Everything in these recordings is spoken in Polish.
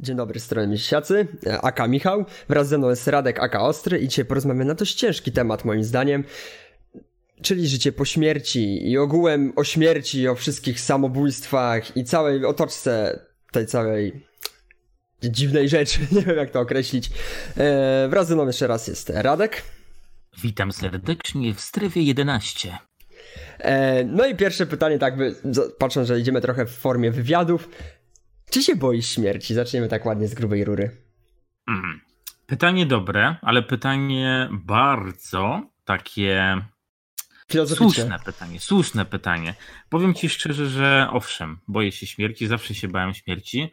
Dzień dobry, strony Miesiacy, Aka Michał, wraz ze mną jest Radek Aka Ostry i dzisiaj porozmawiamy na dość ciężki temat moim zdaniem, czyli życie po śmierci i ogółem o śmierci, o wszystkich samobójstwach i całej otoczce tej całej dziwnej rzeczy, nie wiem jak to określić. Eee, wraz ze mną jeszcze raz jest Radek. Witam serdecznie w strefie 11. Eee, no i pierwsze pytanie, tak by, patrząc, że idziemy trochę w formie wywiadów, czy się boisz śmierci? Zaczniemy tak ładnie z grubej rury. Mm. Pytanie dobre, ale pytanie bardzo takie Słuszne pytanie, słuszne pytanie. Powiem ci szczerze, że owszem, boję się śmierci, zawsze się bałem śmierci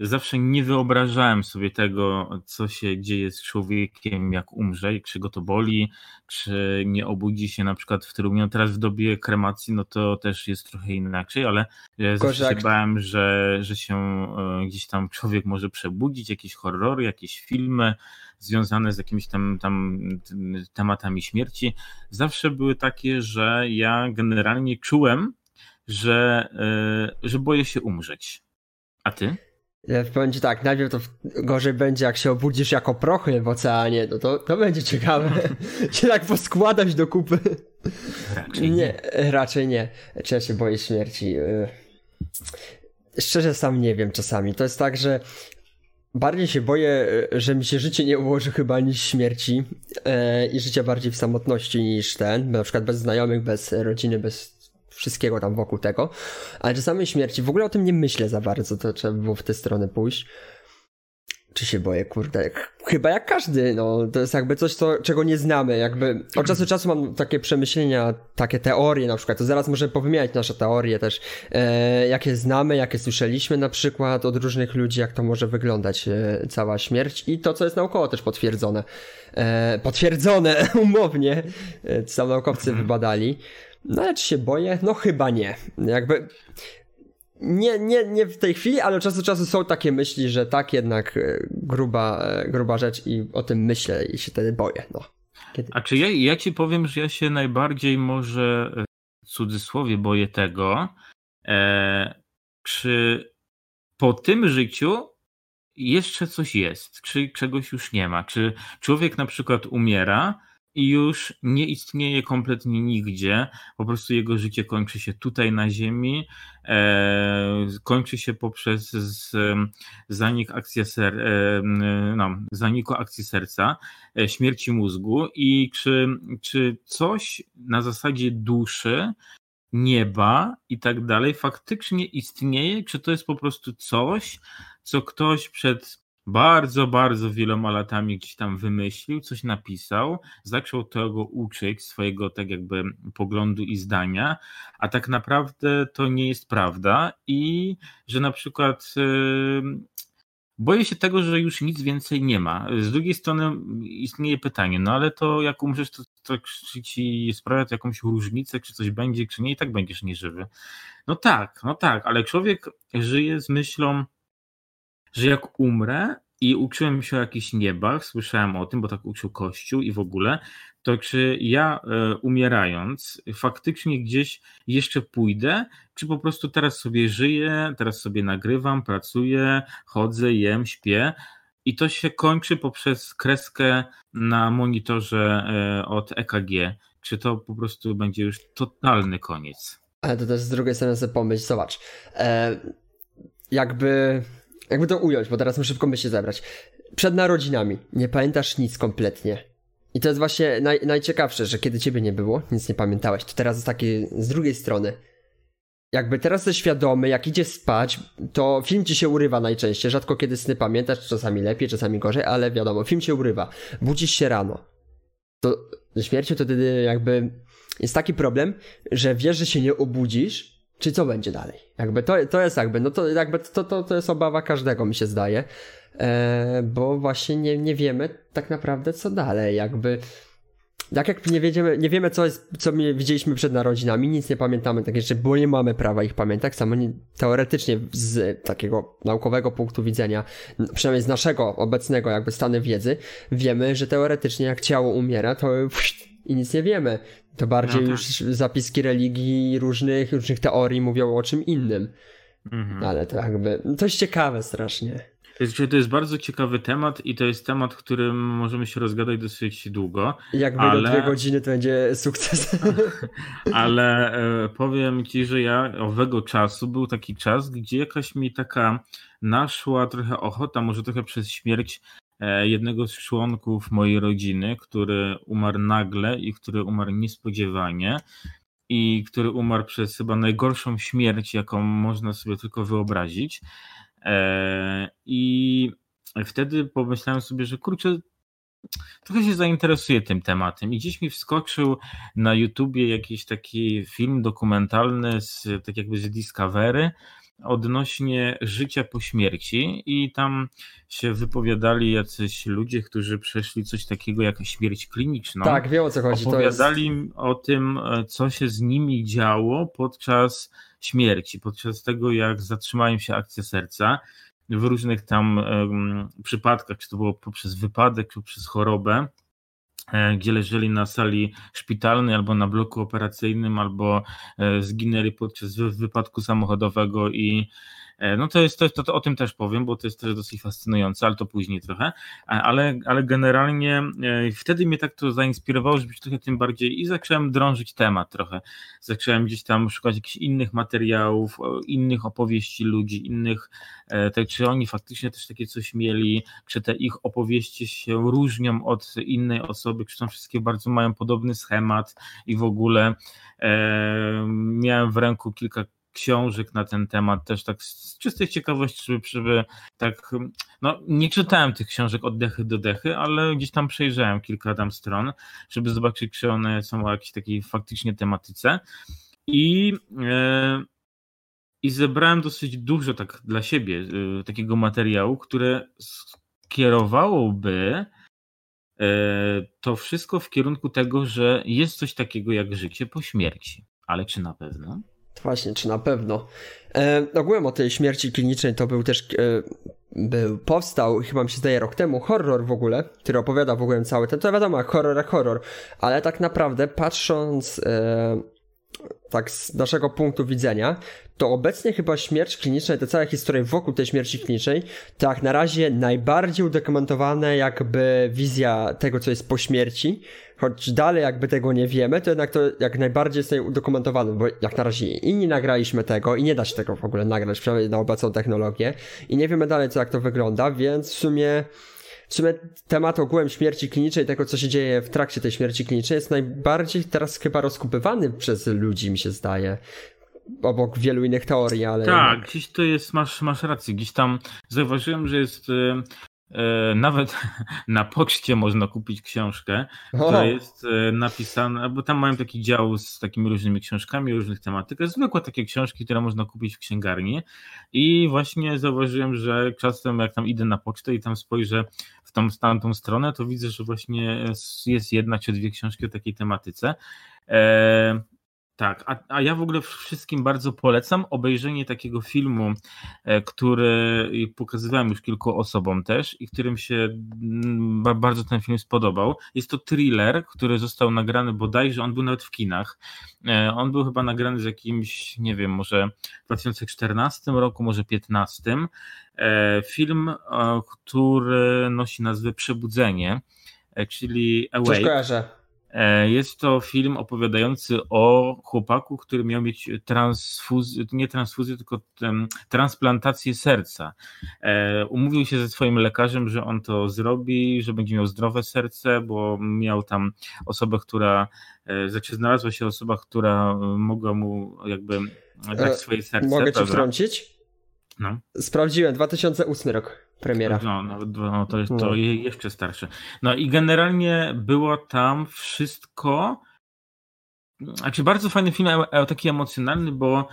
zawsze nie wyobrażałem sobie tego, co się dzieje z człowiekiem, jak umrze, czy go to boli, czy nie obudzi się na przykład w trumnie. No teraz w dobie kremacji, no to też jest trochę inaczej, ale zawsze się bałem, że, że się e, gdzieś tam człowiek może przebudzić, jakieś horrory, jakieś filmy związane z jakimiś tam, tam tematami śmierci. Zawsze były takie, że ja generalnie czułem, że, e, że boję się umrzeć. A ty? Powiem ci tak, najpierw to gorzej będzie, jak się obudzisz jako prochy w oceanie, to, to, to będzie ciekawe. się tak poskładać do kupy. Raczej nie. nie. Raczej nie. Czy ja się boję śmierci? Y, szczerze sam nie wiem czasami. To jest tak, że bardziej się boję, że mi się życie nie ułoży chyba niż śmierci i życie bardziej w samotności niż ten, na przykład bez znajomych, bez rodziny, bez wszystkiego tam wokół tego, ale czasami śmierci, w ogóle o tym nie myślę za bardzo, to trzeba było w tę stronę pójść. Czy się boję, kurde, chyba jak każdy, no, to jest jakby coś, co, czego nie znamy, jakby od czasu do czasu mam takie przemyślenia, takie teorie na przykład, to zaraz możemy powymieniać nasze teorie też, e, jakie znamy, jakie słyszeliśmy na przykład od różnych ludzi, jak to może wyglądać e, cała śmierć i to, co jest naokoło też potwierdzone, e, potwierdzone umownie, e, co naukowcy mhm. wybadali. No ale czy się boję? No chyba nie. Jakby nie, nie, nie w tej chwili, ale od do czasu są takie myśli, że tak jednak e, gruba, e, gruba rzecz i o tym myślę i się wtedy boję. No. Kiedy... A czy ja, ja ci powiem, że ja się najbardziej może e, w cudzysłowie boję tego, e, czy po tym życiu jeszcze coś jest, czy czegoś już nie ma, czy człowiek na przykład umiera, i już nie istnieje kompletnie nigdzie. Po prostu jego życie kończy się tutaj na Ziemi, e, kończy się poprzez z, zanik akcji ser, e, no, zaniku akcji serca, e, śmierci mózgu. I czy, czy coś na zasadzie duszy, nieba i tak dalej faktycznie istnieje, czy to jest po prostu coś, co ktoś przed bardzo, bardzo wieloma latami gdzieś tam wymyślił, coś napisał, zaczął tego uczyć, swojego tak jakby poglądu i zdania, a tak naprawdę to nie jest prawda i że na przykład yy, boję się tego, że już nic więcej nie ma. Z drugiej strony istnieje pytanie, no ale to jak umrzesz, to, to czy ci sprawia to jakąś różnicę, czy coś będzie, czy nie i tak będziesz nieżywy. No tak, no tak, ale człowiek żyje z myślą, że jak umrę i uczyłem się o jakichś niebach, słyszałem o tym, bo tak uczył Kościół i w ogóle, to czy ja e, umierając faktycznie gdzieś jeszcze pójdę, czy po prostu teraz sobie żyję, teraz sobie nagrywam, pracuję, chodzę, jem, śpię i to się kończy poprzez kreskę na monitorze e, od EKG. Czy to po prostu będzie już totalny koniec? Ale to też z drugiej strony sobie pomyśl, zobacz, e, jakby jakby to ująć, bo teraz muszę szybko myśli zebrać. Przed narodzinami nie pamiętasz nic kompletnie. I to jest właśnie naj, najciekawsze, że kiedy ciebie nie było, nic nie pamiętałeś, to teraz jest takie z drugiej strony. Jakby teraz jesteś świadomy, jak idzie spać, to film ci się urywa najczęściej. Rzadko kiedy sny pamiętasz, czasami lepiej, czasami gorzej, ale wiadomo, film się urywa. Budzisz się rano. To śmiercią to wtedy jakby jest taki problem, że wiesz, że się nie obudzisz, czy co będzie dalej? Jakby to, to jest jakby, no to jakby to, to, to jest obawa każdego, mi się zdaje, e, bo właśnie nie, nie wiemy tak naprawdę co dalej, jakby tak jak nie, wiedziemy, nie wiemy, co, jest, co my widzieliśmy przed narodzinami, nic nie pamiętamy, tak jeszcze, bo nie mamy prawa ich pamiętać, samo nie, teoretycznie z takiego naukowego punktu widzenia, przynajmniej z naszego obecnego jakby stanu wiedzy, wiemy, że teoretycznie jak ciało umiera, to i nic nie wiemy. To bardziej no tak. już zapiski religii różnych, różnych teorii mówią o czym innym. Mhm. Ale to jakby, to jest ciekawe strasznie. To jest bardzo ciekawy temat i to jest temat, którym możemy się rozgadać dosyć długo. Jak ale... dwie godziny, to będzie sukces. Ale e, powiem ci, że ja owego czasu był taki czas, gdzie jakaś mi taka naszła trochę ochota, może trochę przez śmierć jednego z członków mojej rodziny, który umarł nagle i który umarł niespodziewanie i który umarł przez chyba najgorszą śmierć, jaką można sobie tylko wyobrazić. E, I wtedy pomyślałem sobie, że kurczę, trochę się zainteresuję tym tematem i gdzieś mi wskoczył na YouTubie jakiś taki film dokumentalny z, tak jakby z Discovery odnośnie życia po śmierci i tam się wypowiadali jacyś ludzie, którzy przeszli coś takiego jak śmierć kliniczną. Tak, wiem o co chodzi. Opowiadali jest... o tym, co się z nimi działo podczas śmierci, podczas tego jak zatrzymają się akcje serca w różnych tam um, przypadkach, czy to było poprzez wypadek, czy przez chorobę, e, gdzie leżeli na sali szpitalnej albo na bloku operacyjnym, albo e, zginęli podczas wypadku samochodowego i E, no to jest, to, to, to, o tym też powiem, bo to jest też dosyć fascynujące, ale to później trochę. Ale, ale generalnie e, wtedy mnie tak to zainspirowało, żeby się trochę tym bardziej i zacząłem drążyć temat trochę. Zacząłem gdzieś tam szukać jakichś innych materiałów, innych opowieści ludzi, innych, e, tak, czy oni faktycznie też takie coś mieli, czy te ich opowieści się różnią od innej osoby, czy są wszystkie bardzo mają podobny schemat i w ogóle. Miałem w ręku kilka książek na ten temat, też tak z czystej ciekawości, żeby, żeby tak, no nie czytałem tych książek od dechy do dechy, ale gdzieś tam przejrzałem kilka tam stron, żeby zobaczyć, czy one są o jakiejś takiej faktycznie tematyce i e, i zebrałem dosyć dużo tak dla siebie e, takiego materiału, które skierowałoby e, to wszystko w kierunku tego, że jest coś takiego jak życie po śmierci. Ale czy na pewno? Właśnie, czy na pewno. E, ogółem o tej śmierci klinicznej to był też, e, był, powstał, chyba mi się zdaje rok temu, horror w ogóle, który opowiada w ogóle cały ten, to wiadomo, jak horror horror, ale tak naprawdę patrząc e, tak z naszego punktu widzenia, to obecnie chyba śmierć kliniczna i te całe historie wokół tej śmierci klinicznej, to jak na razie najbardziej udokumentowane jakby wizja tego, co jest po śmierci, choć dalej jakby tego nie wiemy, to jednak to jak najbardziej jest udokumentowane, bo jak na razie inni nagraliśmy tego i nie da się tego w ogóle nagrać, przynajmniej na obecną technologię i nie wiemy dalej, co jak to wygląda, więc w sumie w sumie temat ogółem śmierci klinicznej, tego co się dzieje w trakcie tej śmierci klinicznej jest najbardziej teraz chyba rozkupywany przez ludzi, mi się zdaje obok wielu innych teorii, ale. Tak, gdzieś to jest, masz, masz rację. Gdzieś tam zauważyłem, że jest E, nawet na poczcie można kupić książkę, która jest e, napisana, bo tam mają taki dział z takimi różnymi książkami różnych tematykach, zwykłe takie książki, które można kupić w księgarni. I właśnie zauważyłem, że czasem jak tam idę na pocztę i tam spojrzę w tą, tamtą stronę, to widzę, że właśnie jest jedna czy dwie książki o takiej tematyce. E, tak, a, a ja w ogóle wszystkim bardzo polecam obejrzenie takiego filmu, e, który pokazywałem już kilku osobom też i którym się mm, bardzo ten film spodobał. Jest to thriller, który został nagrany bodajże, on był nawet w kinach. E, on był chyba nagrany z jakimś, nie wiem, może w 2014 roku, może 2015. E, film, który nosi nazwę Przebudzenie, czyli Awake. Coś kojarzę. E, jest to film opowiadający o chłopaku, który miał mieć transfuzję, nie transfuzję, tylko transplantację serca. E, umówił się ze swoim lekarzem, że on to zrobi, że będzie miał zdrowe serce, bo miał tam osobę, która, e, znaczy znalazła się osoba, która mogła mu jakby dać swoje serce. Mogę ci wtrącić? No. Sprawdziłem, 2008 rok premiera. No, no, no to jest to no. jeszcze starsze. No i generalnie było tam wszystko. Znaczy, bardzo fajny film, e, e, taki emocjonalny, bo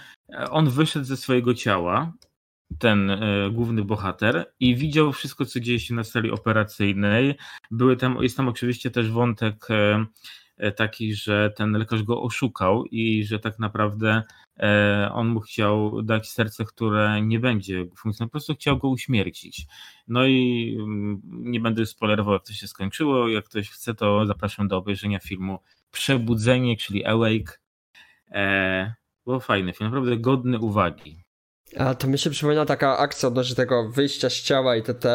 on wyszedł ze swojego ciała, ten e, główny bohater, i widział wszystko, co dzieje się na sali operacyjnej. Były tam, jest tam oczywiście też wątek e, E, taki, że ten lekarz go oszukał i że tak naprawdę e, on mu chciał dać serce, które nie będzie funkcjonować, po prostu chciał go uśmiercić. No i mm, nie będę spoilerował, jak to się skończyło. Jak ktoś chce, to zapraszam do obejrzenia filmu Przebudzenie, czyli Awake. E, było fajny film, naprawdę godny uwagi. A to mi się przypomina taka akcja odnośnie tego wyjścia z ciała i TT,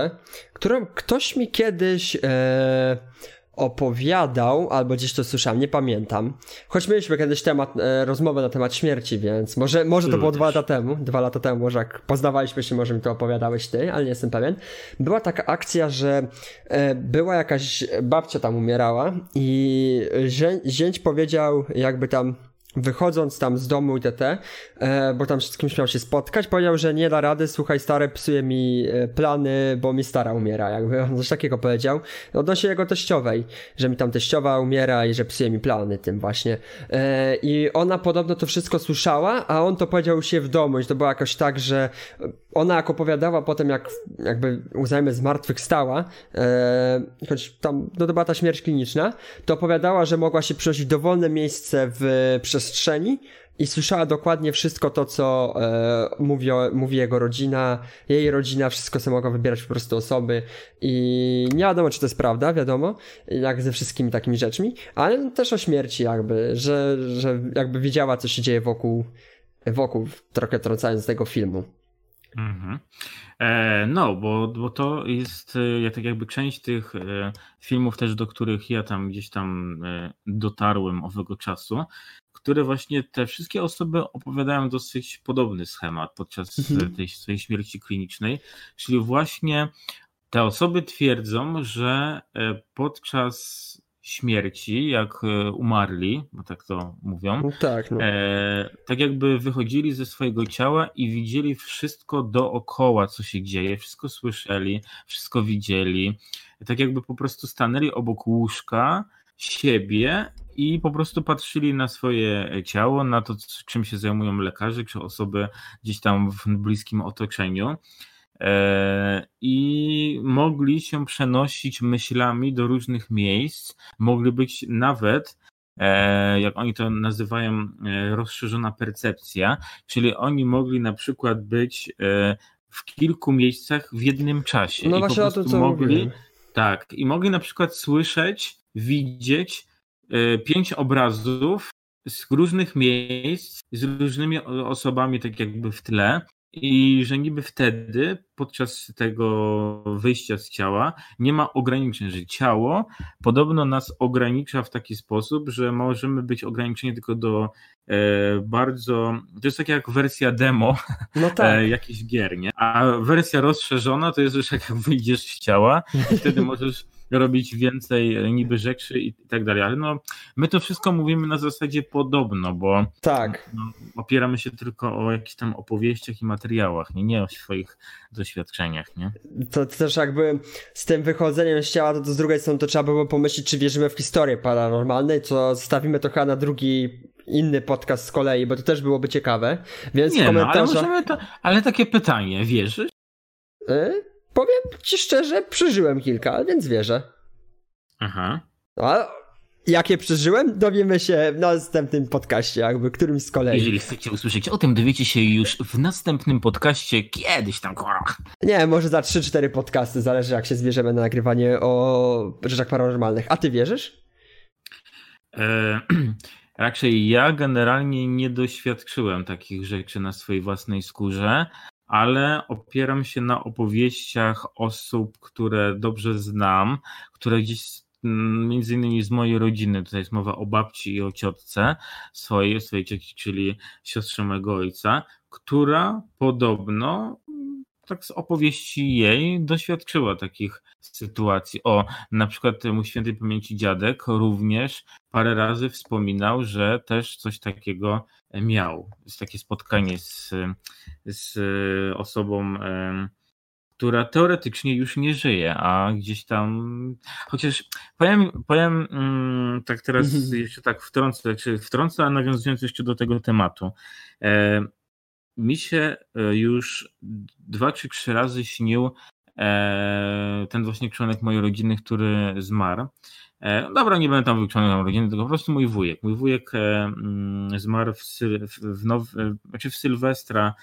którą ktoś mi kiedyś e, opowiadał, albo gdzieś to słyszałem, nie pamiętam. Choć mieliśmy kiedyś temat, e, rozmowę na temat śmierci, więc może, może to było dwa lata temu, dwa lata temu, może jak poznawaliśmy się, może mi to opowiadałeś ty, ale nie jestem pewien. Była taka akcja, że e, była jakaś babcia tam umierała i zięć powiedział jakby tam wychodząc tam z domu ITT, e, bo tam z kimś miał się spotkać, powiedział, że nie da rady, słuchaj stare, psuje mi e, plany, bo mi stara umiera, jakby on coś takiego powiedział, odnośnie jego teściowej, że mi tam teściowa umiera i że psuje mi plany tym właśnie. E, I ona podobno to wszystko słyszała, a on to powiedział się w domu i to było jakoś tak, że ona jak opowiadała potem, jak jakby uznajmy zmartwychwstała, e, choć tam no to była ta śmierć kliniczna, to opowiadała, że mogła się przynosić dowolne miejsce w przestrzeni i słyszała dokładnie wszystko to, co e, mówi, mówi jego rodzina, jej rodzina, wszystko sobie mogła wybierać po prostu osoby i nie wiadomo, czy to jest prawda, wiadomo, jak ze wszystkimi takimi rzeczami, ale też o śmierci jakby, że, że jakby widziała, co się dzieje wokół, wokół trochę trącając tego filmu. Mhm. E, no, bo, bo to jest e, tak jakby część tych e, filmów też, do których ja tam gdzieś tam dotarłem owego czasu, które właśnie te wszystkie osoby opowiadają dosyć podobny schemat podczas mhm. tej swojej śmierci klinicznej, czyli właśnie te osoby twierdzą, że e, podczas śmierci, jak e, umarli, bo tak to mówią, no tak, no. e, tak jakby wychodzili ze swojego ciała i widzieli wszystko dookoła, co się dzieje, wszystko słyszeli, wszystko widzieli, tak jakby po prostu stanęli obok łóżka siebie i po prostu patrzyli na swoje ciało, na to, czym się zajmują lekarze czy osoby gdzieś tam w bliskim otoczeniu. E, i mogli się przenosić myślami do różnych miejsc. Mogli być nawet, e, jak oni to nazywają, e, rozszerzona percepcja, czyli oni mogli na przykład być w kilku miejscach w jednym czasie. No I właśnie po prostu o to, co mogli, mówiłem. Tak, i mogli na przykład słyszeć, widzieć pięć obrazów z różnych miejsc, z różnymi osobami, tak jakby w tle. I że niby wtedy, podczas tego wyjścia z ciała, nie ma ograniczeń, że ciało podobno nas ogranicza w taki sposób, że możemy być ograniczeni tylko do e, bardzo. To jest tak jak wersja demo no tak. e, jakichś gier, nie? A wersja rozszerzona to jest już jak wyjdziesz z ciała i wtedy możesz robić więcej e, niby rzeczy i tak dalej. Ale no, my to wszystko mówimy na zasadzie podobno, bo tak. No, opieramy się tylko o jakichś tam opowieściach i materiałach, nie, nie o swoich doświadczeniach, nie? To też jakby z tym wychodzeniem z ciała, to, to z drugiej strony to trzeba było pomyśleć, czy wierzymy w historię paranormalnej, co zostawimy to chyba na drugi inny podcast z kolei, bo to też byłoby ciekawe. Więc nie, no, ale, to, ale takie pytanie, wierzysz? Y? Powiem ci szczerze, przeżyłem kilka, więc wierzę. Aha. A jakie przeżyłem, dowiemy się w następnym podcaście, jakby którymś z kolei. Jeżeli chcecie usłyszeć o tym, dowiecie się już w następnym podcaście kiedyś tam. Nie, może za 3-4 podcasty, zależy jak się zbierzemy na nagrywanie o rzeczach paranormalnych. A ty wierzysz? E, raczej ja generalnie nie doświadczyłem takich rzeczy na swojej własnej skórze ale opieram się na opowieściach osób, które dobrze znam, które gdzieś mm, między innymi z mojej rodziny, tutaj jest mowa o babci i o ciotce swojej, swojej cioci, czyli siostrze mojego ojca, która podobno tak z opowieści jej doświadczyła takich sytuacji. O, na przykład mój świętej pamięci dziadek również parę razy wspominał, że też coś takiego miał. Jest takie spotkanie z, z osobą, która teoretycznie już nie żyje, a gdzieś tam. Chociaż powiem, powiem mm, tak teraz jeszcze tak wtrącę, czy wtrącę, a nawiązując jeszcze do tego tematu. Mi się e, już dwa czy trzy razy śnił e, ten właśnie członek mojej rodziny, który zmarł. E, dobra, nie będę tam wykształcony rodziny, tylko po prostu mój wujek. Mój wujek mm, zmarł w, w, znaczy w Sylwestra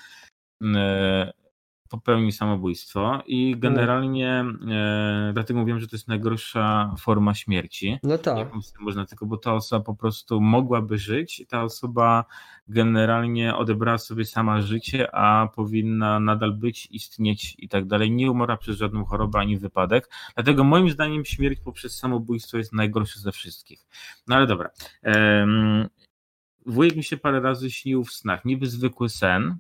popełni samobójstwo i no. generalnie e, dlatego mówiłem, że to jest najgorsza forma śmierci. No tak. Można tylko, bo ta osoba po prostu mogłaby żyć, ta osoba generalnie odebrała sobie sama życie, a powinna nadal być, istnieć i tak dalej. Nie umarła przez żadną chorobę ani wypadek. Dlatego moim zdaniem śmierć poprzez samobójstwo jest najgorsza ze wszystkich. No ale dobra. Wujek mi się parę razy śnił w snach. Niby zwykły sen, e,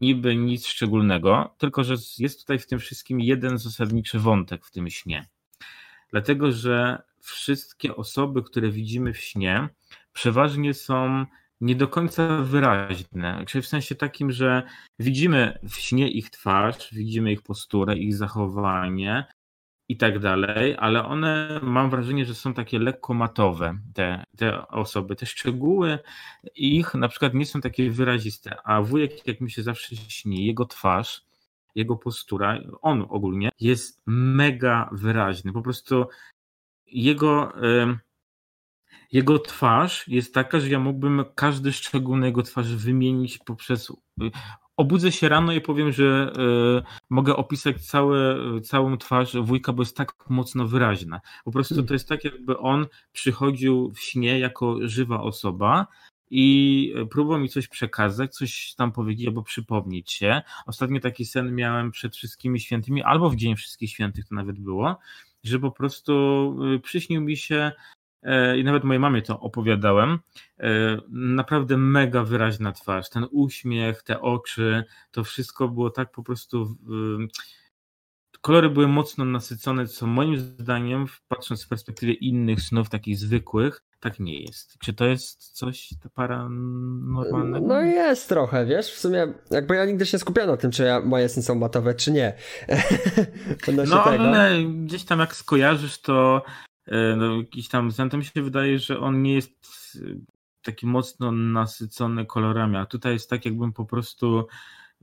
niby nic szczególnego, tylko że jest tutaj w tym wszystkim jeden zasadniczy wątek w tym śnie. Dlatego, że wszystkie osoby, które widzimy w śnie, przeważnie są nie do końca wyraźne. Czyli w sensie takim, że widzimy w śnie ich twarz, widzimy ich posturę, ich zachowanie, i tak dalej, ale one mam wrażenie, że są takie lekko matowe, te, te osoby. Te szczegóły ich na przykład nie są takie wyraziste, a wujek, jak mi się zawsze śni, jego twarz, jego postura, on ogólnie jest mega wyraźny. Po prostu jego. jego twarz jest taka, że ja mógłbym każdy szczegół na jego twarzy wymienić poprzez obudzę się rano i powiem, że y, mogę opisać całe, całą twarz wujka, bo jest tak mocno wyraźna. Po prostu hmm. to jest tak, jakby on przychodził w śnie jako żywa osoba i próbował mi coś przekazać, coś tam powiedzieć albo przypomnieć się. Ostatnio taki sen miałem przed wszystkimi świętymi, albo w Dzień Wszystkich Świętych to nawet było, że po prostu y, przyśnił mi się E, i nawet mojej mamie to opowiadałem, e, naprawdę mega wyraźna twarz, ten uśmiech, te oczy, to wszystko było tak po prostu. Kolory były mocno nasycone, co moim zdaniem, patrząc z perspektywy innych snów, takich zwykłych, tak nie jest. Czy to jest coś paranormalnego? No jest trochę, wiesz, w sumie jakby ja nigdy się skupiałem na tym, czy ja, moje sny są matowe, czy nie. no ale gdzieś tam jak skojarzysz, to E, no, jakiś tam to mi się wydaje, że on nie jest e, taki mocno nasycony kolorami, a tutaj jest tak, jakbym po prostu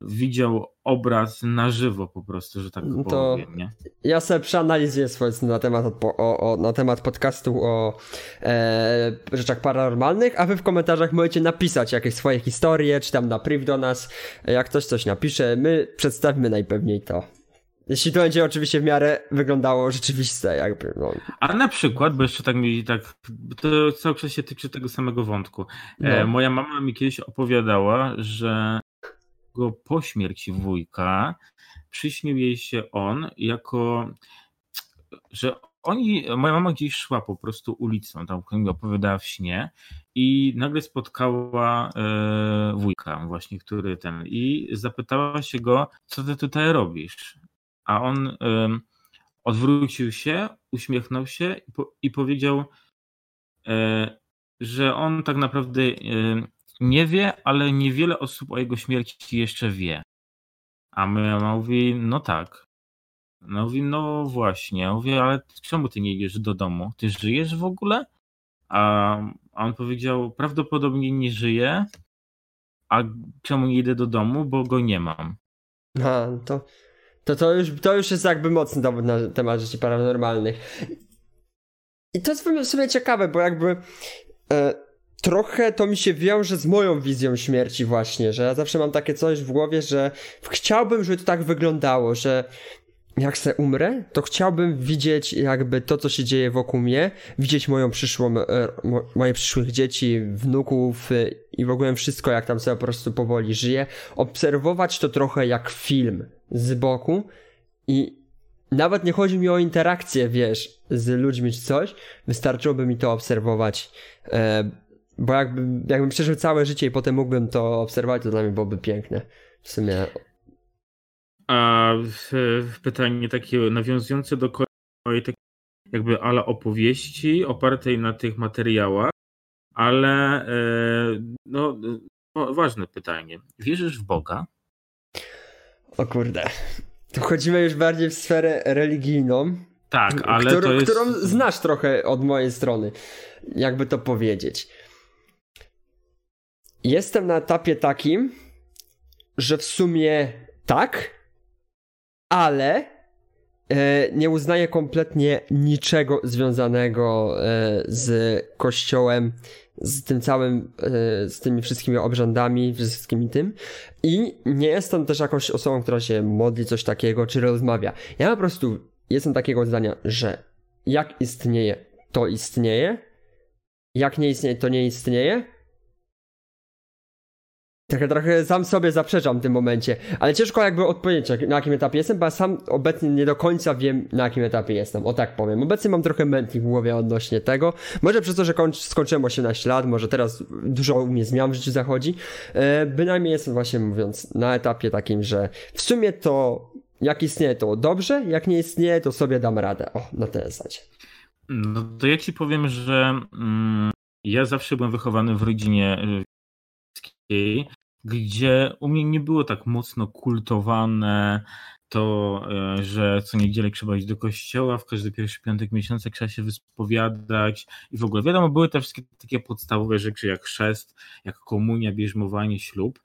widział obraz na żywo po prostu, że tak to powiem, nie? Ja sobie przeanalizuję swoje na temat, o, o, na temat podcastu o e, rzeczach paranormalnych, a wy w komentarzach możecie napisać jakieś swoje historie, czy tam na priv do nas, jak ktoś coś napisze, my przedstawimy najpewniej to. Jeśli to będzie oczywiście w miarę wyglądało rzeczywiste, jakby. No. A na przykład, bo jeszcze tak mi tak, to cały czas się tyczy tego samego wątku. E, no. moja mama mi kiedyś opowiadała, że go po śmierci wujka przyśnił jej się on jako, że oni, moja mama gdzieś szła po prostu ulicą, tam mi opowiadała w śnie i nagle spotkała e, wujka właśnie, który ten i zapytała się go, co ty tutaj robisz? A on odwrócił się, uśmiechnął się i, po, i powiedział, e, że on tak naprawdę nie wie, ale niewiele osób o jego śmierci jeszcze wie. A my mówi, no tak. No mówi, no właśnie. Mówi, ale czemu ty nie idziesz do domu? Ty żyjesz w ogóle? A, a on powiedział, prawdopodobnie nie żyje. A czemu nie idę do domu? Bo go nie mam. A, to to, to, już, to już jest jakby mocny dowód na temat rzeczy paranormalnych. I to jest w sumie ciekawe, bo jakby e, trochę to mi się wiąże z moją wizją śmierci właśnie, że ja zawsze mam takie coś w głowie, że chciałbym, żeby to tak wyglądało, że jak se umrę, to chciałbym widzieć jakby to, co się dzieje wokół mnie, widzieć moją przyszłą, e, moje przyszłych dzieci, wnuków e, i w ogóle wszystko, jak tam sobie po prostu powoli żyje, obserwować to trochę jak film z boku i nawet nie chodzi mi o interakcję, wiesz, z ludźmi czy coś, wystarczyłoby mi to obserwować, e, bo jakbym, jakbym przeżył całe życie i potem mógłbym to obserwować, to dla mnie byłoby piękne. W sumie a pytanie takie nawiązujące do mojej takiej jakby ale opowieści opartej na tych materiałach, ale e, no, no, ważne pytanie. Wierzysz w Boga? O kurde. Tu wchodzimy już bardziej w sferę religijną. Tak, ale którą, to jest... którą znasz trochę od mojej strony. Jakby to powiedzieć. Jestem na etapie takim, że w sumie tak, ale e, nie uznaję kompletnie niczego związanego e, z kościołem z tym całym, e, z tymi wszystkimi obrzędami, wszystkimi tym. I nie jestem też jakąś osobą, która się modli coś takiego, czy rozmawia. Ja po prostu jestem takiego zdania, że jak istnieje, to istnieje. Jak nie istnieje, to nie istnieje Trochę, trochę sam sobie zaprzeczam w tym momencie, ale ciężko jakby odpowiedzieć na jakim etapie jestem, bo ja sam obecnie nie do końca wiem na jakim etapie jestem, o tak powiem. Obecnie mam trochę mętlik w głowie odnośnie tego, może przez to, że kończ, skończyłem 18 lat, może teraz dużo u mnie zmian w życiu zachodzi, e, bynajmniej jestem właśnie mówiąc na etapie takim, że w sumie to jak istnieje to dobrze, jak nie istnieje to sobie dam radę, o, na tę zasadzie. No to ja ci powiem, że mm, ja zawsze byłem wychowany w rodzinie gdzie u mnie nie było tak mocno kultowane to, e, że co niedzielę trzeba iść do kościoła, w każdy pierwszy piątek miesiąca trzeba się wyspowiadać i w ogóle. Wiadomo, były te wszystkie takie podstawowe rzeczy jak chrzest, jak komunia, bierzmowanie, ślub,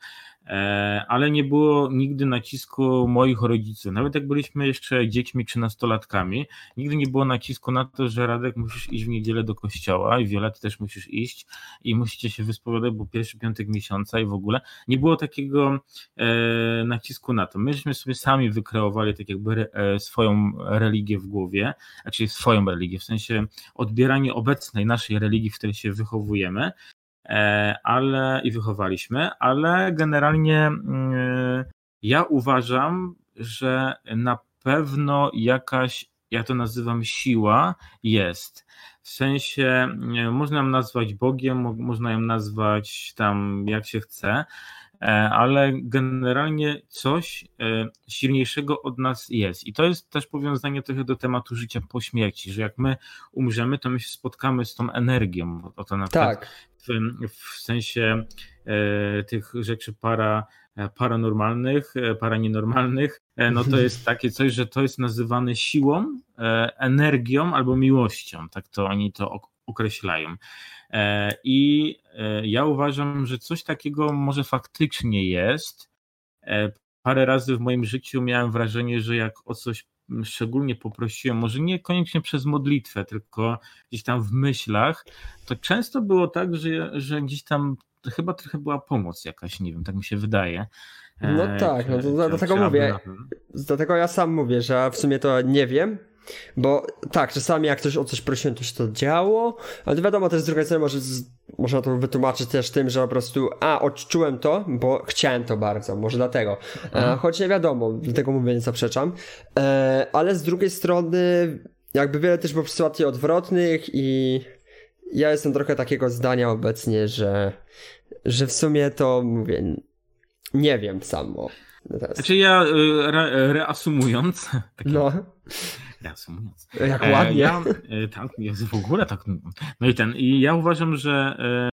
ale nie było nigdy nacisku moich rodziców. Nawet jak byliśmy jeszcze dziećmi czy nastolatkami, nigdy nie było nacisku na to, że Radek musisz iść w niedzielę do kościoła i Wiola ty też musisz iść i musicie się wyspowiadać, bo pierwszy piątek miesiąca i w ogóle. Nie było takiego e, nacisku na to. Myśmy sobie sami wykreowali tak jakby e, swoją religię w głowie, znaczy swoją religię, w sensie odbieranie obecnej naszej religii, w której się wychowujemy E, ale i wychowaliśmy, ale generalnie mm, ja uważam, że na pewno jakaś, ja to nazywam siła, jest. W sensie można ją nazwać Bogiem, można ją nazwać tam jak się chce, e, ale generalnie coś e, silniejszego od nas jest. I to jest też powiązanie trochę do tematu życia po śmierci, że jak my umrzemy, to my się spotkamy z tą energią. Oto na tak w, w sensie e, tych rzeczy para, e, paranormalnych, e, paranienormalnych, no to jest takie coś, że to jest nazywane siłą, energią albo miłością, tak to oni to określają. I ja uważam, że coś takiego może faktycznie jest. Parę razy w moim życiu miałem wrażenie, że jak o coś szczególnie poprosiłem, może niekoniecznie przez modlitwę, tylko gdzieś tam w myślach, to często było tak, że, że gdzieś tam chyba trochę była pomoc jakaś, nie wiem, tak mi się wydaje. No e, tak, no to dlatego mówię, dlatego ja sam mówię, że w sumie to nie wiem, bo tak, czasami jak ktoś o coś prosiłem, to się to działo, ale wiadomo, też z drugiej strony może z, można to wytłumaczyć też tym, że po prostu a, odczułem to, bo chciałem to bardzo, może dlatego. E, choć nie wiadomo, dlatego mówię, nie zaprzeczam. E, ale z drugiej strony jakby wiele też było sytuacji odwrotnych i ja jestem trochę takiego zdania obecnie, że, że w sumie to mówię, nie wiem samo. Znaczy ja e, re, reasumując, no reasumując. Jak ładnie. Ja, e, tak, jest w ogóle tak. No i ten, i ja uważam, że e,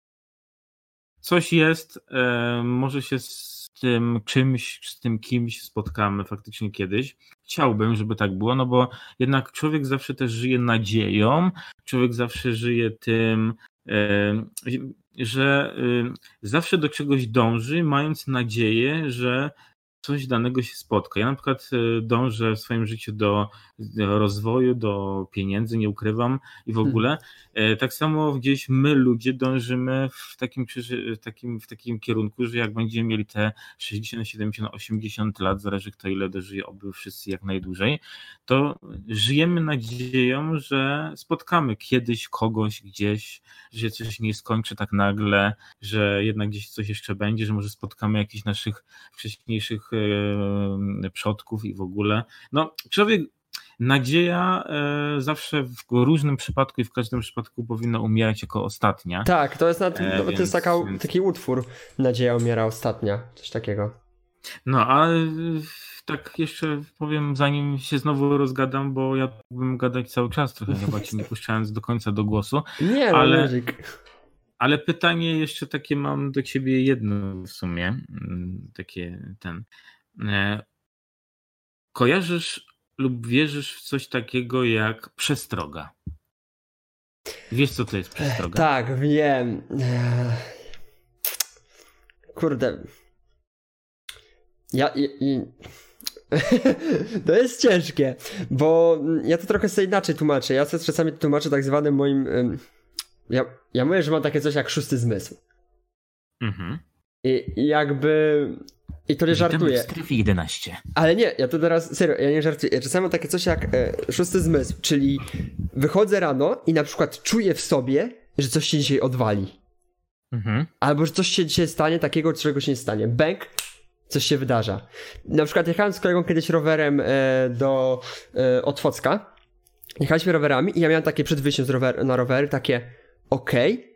coś jest, e, może się z tym czymś, z tym kimś spotkamy faktycznie kiedyś. Chciałbym, żeby tak było, no bo jednak człowiek zawsze też żyje nadzieją, człowiek zawsze żyje tym, że zawsze do czegoś dąży, mając nadzieję, że coś danego się spotka. Ja na przykład dążę w swoim życiu do rozwoju, do pieniędzy, nie ukrywam i w hmm. ogóle. Hmm. Tak samo gdzieś my ludzie dążymy w takim, w takim, w takim kierunku, że jak będziemy mieli te 60, 70, 80 lat, zależy kto ile dożyje, oby wszyscy jak najdłużej, to żyjemy nadzieją, że spotkamy kiedyś kogoś gdzieś, że coś nie skończy tak nagle, że jednak gdzieś coś jeszcze będzie, że może spotkamy jakichś naszych wcześniejszych przodków i w ogóle. No, człowiek nadzieja e, zawsze w różnym przypadku i w każdym przypadku powinna umierać jako ostatnia. Tak, to jest, to, e, to jest taka, więc... taki utwór Nadzieja umiera ostatnia, coś takiego. No, a tak jeszcze powiem, zanim się znowu rozgadam, bo ja bym gadać cały czas trochę, chyba ci nie puszczając do końca do głosu. Nie, no, ale, ale pytanie jeszcze takie mam do ciebie jedno w sumie, mm, takie ten. E, kojarzysz lub wierzysz w coś takiego jak przestroga? Wiesz, co to jest przestroga? Tak, wiem. Kurde. Ja. I, i... to jest ciężkie, bo ja to trochę sobie inaczej tłumaczę. Ja sobie czasami tłumaczę tak zwanym moim Ja, ja mówię, że mam takie coś jak szósty zmysł. Mhm. I, i jakby... I to nie żartuję. w strefie 11. Ale nie, ja to teraz, serio, ja nie żartuję. Ja czasami mam takie coś jak e, szósty zmysł, czyli wychodzę rano i na przykład czuję w sobie, że coś się dzisiaj odwali. Mhm. Albo że coś się dzisiaj stanie takiego, czego się nie stanie. Bęk, coś się wydarza. Na przykład jechałem z kolegą kiedyś rowerem e, do e, Otwocka. Jechaliśmy rowerami i ja miałem takie przed wyjściem rower, na rowery takie okej, okay,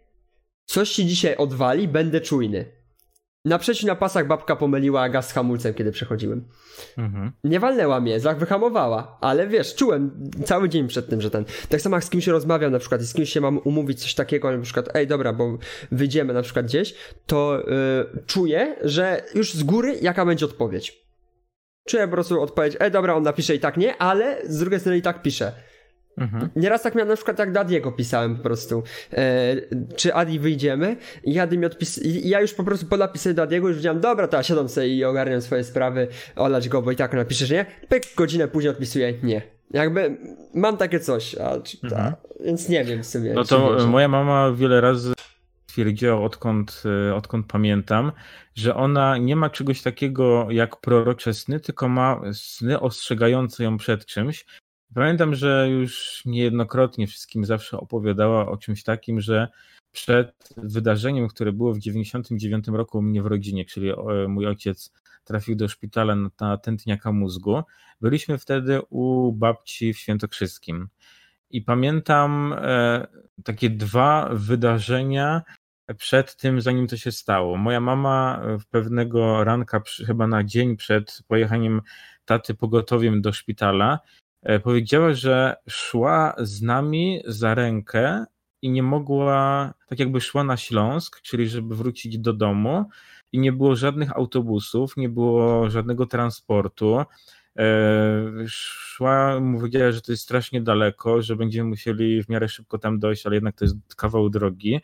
coś się dzisiaj odwali, będę czujny. Na przejściu na pasach babka pomyliła gaz z hamulcem, kiedy przechodziłem. Mhm. Nie walnęła mnie, wyhamowała, ale wiesz, czułem cały dzień przed tym, że ten. Tak samo jak z kimś rozmawiam na przykład i z kimś się mam umówić coś takiego, na przykład, ej dobra, bo wyjdziemy na przykład gdzieś, to yy, czuję, że już z góry jaka będzie odpowiedź. Czuję po prostu odpowiedź, ej dobra, on napisze i tak nie, ale z drugiej strony i tak pisze. Mhm. Nieraz tak miałem na przykład jak do Adiego pisałem po prostu. E, czy Adi wyjdziemy? I Adi mi odpis... I ja już po prostu po napisaniu do Adiego już wiedziałem, dobra, to ja siadam sobie i ogarniam swoje sprawy, olać go, bo i tak napiszesz nie. Pyk, godzinę później odpisuję nie. Jakby mam takie coś, a, mhm. więc nie wiem w sumie. No to moja mama wiele razy twierdziła, odkąd, e, odkąd pamiętam, że ona nie ma czegoś takiego jak prorocze sny, tylko ma sny ostrzegające ją przed czymś. Pamiętam, że już niejednokrotnie wszystkim zawsze opowiadała o czymś takim, że przed wydarzeniem, które było w 99 roku u mnie w rodzinie, czyli e, mój ojciec trafił do szpitala na tętniaka mózgu, byliśmy wtedy u babci w Świętokrzyskim. I pamiętam e, takie dwa wydarzenia przed tym, zanim to się stało. Moja mama pewnego ranka, chyba na dzień przed pojechaniem taty pogotowiem do szpitala, E, powiedziała, że szła z nami za rękę i nie mogła, tak jakby szła na Śląsk, czyli żeby wrócić do domu i nie było żadnych autobusów, nie było żadnego transportu. E, szła, powiedziała, że to jest strasznie daleko, że będziemy musieli w miarę szybko tam dojść, ale jednak to jest kawał drogi.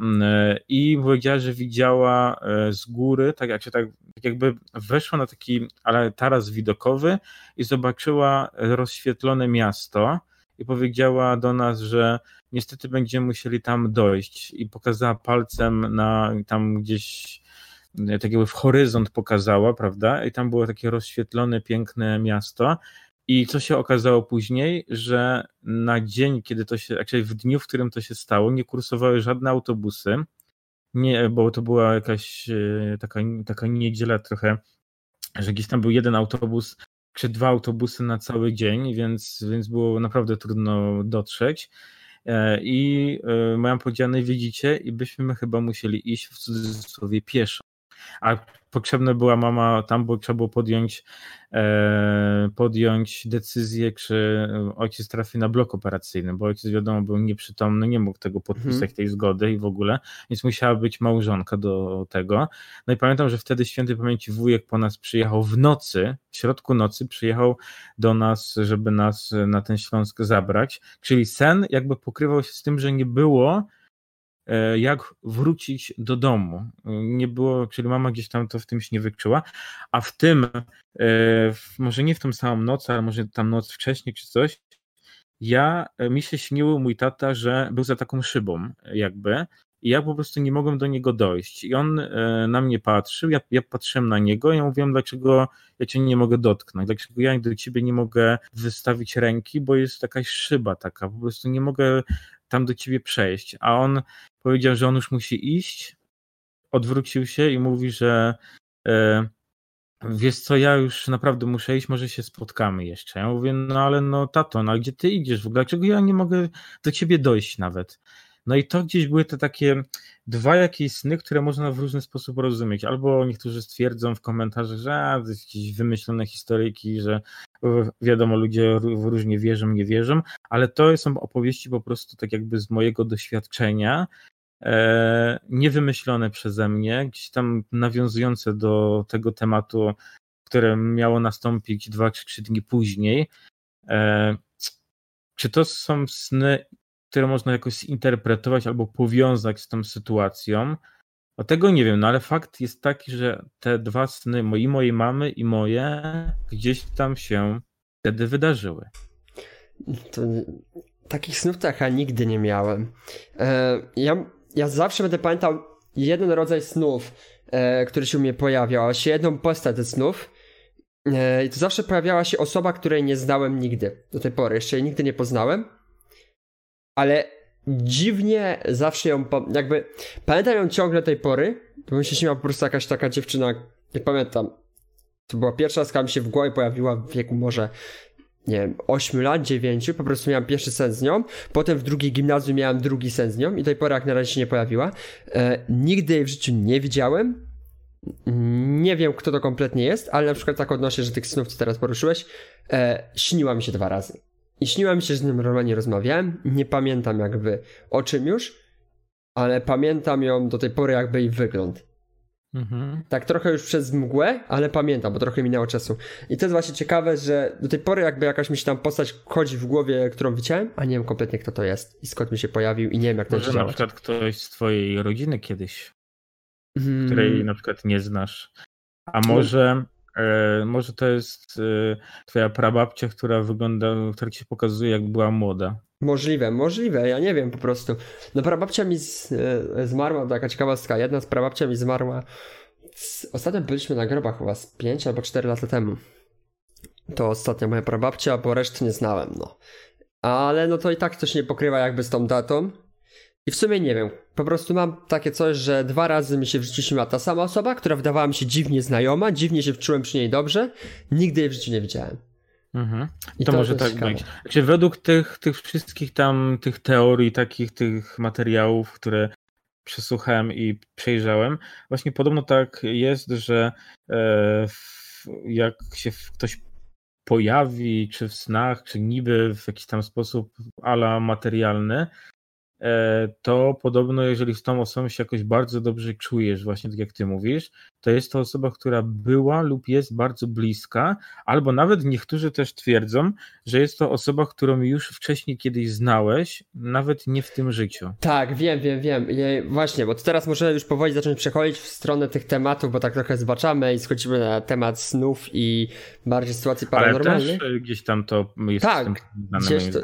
Mm, e, i powiedziała, że widziała e, z góry, tak jak się tak, tak jakby weszła na taki ale taras widokowy i zobaczyła rozświetlone miasto i powiedziała do nas, że niestety będziemy musieli tam dojść i pokazała palcem na tam gdzieś e, tak jakby w horyzont pokazała, prawda? I tam było takie rozświetlone, piękne miasto i co się okazało później, że na dzień, kiedy to się, actually w dniu, w którym to się stało, nie kursowały żadne autobusy, nie, bo to była jakaś e, taka, taka niedziela trochę, że gdzieś tam był jeden autobus czy dwa autobusy na cały dzień, więc, więc było naprawdę trudno dotrzeć. E, I e, moja powiedziane, widzicie, i byśmy chyba musieli iść w cudzysłowie pieszo. A potrzebna była mama tam, bo trzeba było podjąć, e, podjąć decyzję, czy ojciec trafi na blok operacyjny, bo ojciec wiadomo był nieprzytomny, nie mógł tego podpisać, hmm. tej zgody i w ogóle, więc musiała być małżonka do tego. No i pamiętam, że wtedy świętej pamięci wujek po nas przyjechał w nocy, w środku nocy przyjechał do nas, żeby nas na ten Śląsk zabrać, czyli sen jakby pokrywał się z tym, że nie było jak wrócić do domu. Nie było, czyli mama gdzieś tam to w tym nie wykryła, a w tym, e, może nie w tą samą noc, ale może tam noc wcześniej czy coś, ja, e, mi się śniło mój tata, że był za taką szybą jakby i ja po prostu nie mogłem do niego dojść. I on na mnie patrzył, ja, ja patrzyłem na niego i ja mówiłem, dlaczego ja cię nie mogę dotknąć, dlaczego ja do ciebie nie mogę wystawić ręki, bo jest jakaś szyba taka, po prostu nie mogę tam do ciebie przejść, a on powiedział, że on już musi iść, odwrócił się i mówi, że e, wiesz co, ja już naprawdę muszę iść, może się spotkamy jeszcze. Ja mówię, no ale no tato, no gdzie ty idziesz w ogóle, dlaczego ja nie mogę do ciebie dojść nawet? No i to gdzieś były te takie dwa jakieś sny, które można w różny sposób rozumieć. Albo niektórzy stwierdzą w komentarzach, że a, to jakieś wymyślone historyjki, że wiadomo, ludzie różnie wierzą, nie wierzą, ale to są opowieści po prostu tak jakby z mojego doświadczenia, e, niewymyślone przeze mnie, gdzieś tam nawiązujące do tego tematu, które miało nastąpić dwa czy trzy dni później. E, czy to są sny które można jakoś zinterpretować albo powiązać z tą sytuacją. O tego nie wiem, no ale fakt jest taki, że te dwa sny, mojej mamy i moje, gdzieś tam się wtedy wydarzyły. To takich snów to ja nigdy nie miałem. E, ja, ja zawsze będę pamiętał jeden rodzaj snów, e, który się u mnie pojawiał, a się jedną postać snów. E, I to zawsze pojawiała się osoba, której nie znałem nigdy do tej pory. Jeszcze jej nigdy nie poznałem. Ale dziwnie zawsze ją, jakby pamiętam ją ciągle tej pory, bo mi się śniła po prostu jakaś taka dziewczyna, nie pamiętam. To była pierwsza która mi się w głowie pojawiła w wieku może nie wiem, 8 lat, 9, po prostu miałem pierwszy sen z nią, potem w drugiej gimnazjum miałem drugi sen z nią i do tej pory jak na razie się nie pojawiła. E, nigdy jej w życiu nie widziałem, nie wiem kto to kompletnie jest, ale na przykład tak odnoszę, że tych snów, co teraz poruszyłeś, e, śniła mi się dwa razy. I śniła mi się, że z nim normalnie rozmawiałem, nie pamiętam jakby o czym już, ale pamiętam ją do tej pory jakby jej wygląd. Mhm. Tak trochę już przez mgłę, ale pamiętam, bo trochę minęło czasu. I to jest właśnie ciekawe, że do tej pory jakby jakaś mi się tam postać chodzi w głowie, którą widziałem, a nie wiem kompletnie kto to jest i skąd mi się pojawił i nie wiem jak to Może na przykład ktoś z twojej rodziny kiedyś, hmm. której na przykład nie znasz. A może, e, może to jest e, twoja prababcia, która wygląda, która ci się pokazuje jak była młoda. Możliwe, możliwe, ja nie wiem po prostu. No prababcia mi z, e, zmarła, taka ciekawostka, jedna z prababcia mi zmarła, ostatnio byliśmy na grobach chyba z 5 albo 4 lata temu. To ostatnia moja prababcia, bo reszty nie znałem, no. Ale no to i tak coś nie pokrywa jakby z tą datą. I w sumie nie wiem, po prostu mam takie coś, że dwa razy mi się w życiu śniła ta sama osoba, która wydawała mi się dziwnie znajoma, dziwnie się wczułem przy niej dobrze, nigdy jej w życiu nie widziałem. Mhm. I to, to może tak ciekawe. być. Czy według tych, tych wszystkich tam tych teorii, takich tych materiałów, które przesłuchałem i przejrzałem, właśnie podobno tak jest, że e, jak się ktoś pojawi, czy w snach, czy niby w jakiś tam sposób ala materialny, to podobno jeżeli z tą osobą się jakoś bardzo dobrze czujesz, właśnie tak jak ty mówisz, to jest to osoba, która była lub jest bardzo bliska, albo nawet niektórzy też twierdzą, że jest to osoba, którą już wcześniej kiedyś znałeś, nawet nie w tym życiu. Tak, wiem, wiem, wiem. Właśnie, bo teraz możemy już powoli zacząć przechodzić w stronę tych tematów, bo tak trochę zbaczamy i schodzimy na temat snów i bardziej sytuacji paranormalnych. Ale też gdzieś tam to jest tak, gdzieś, to,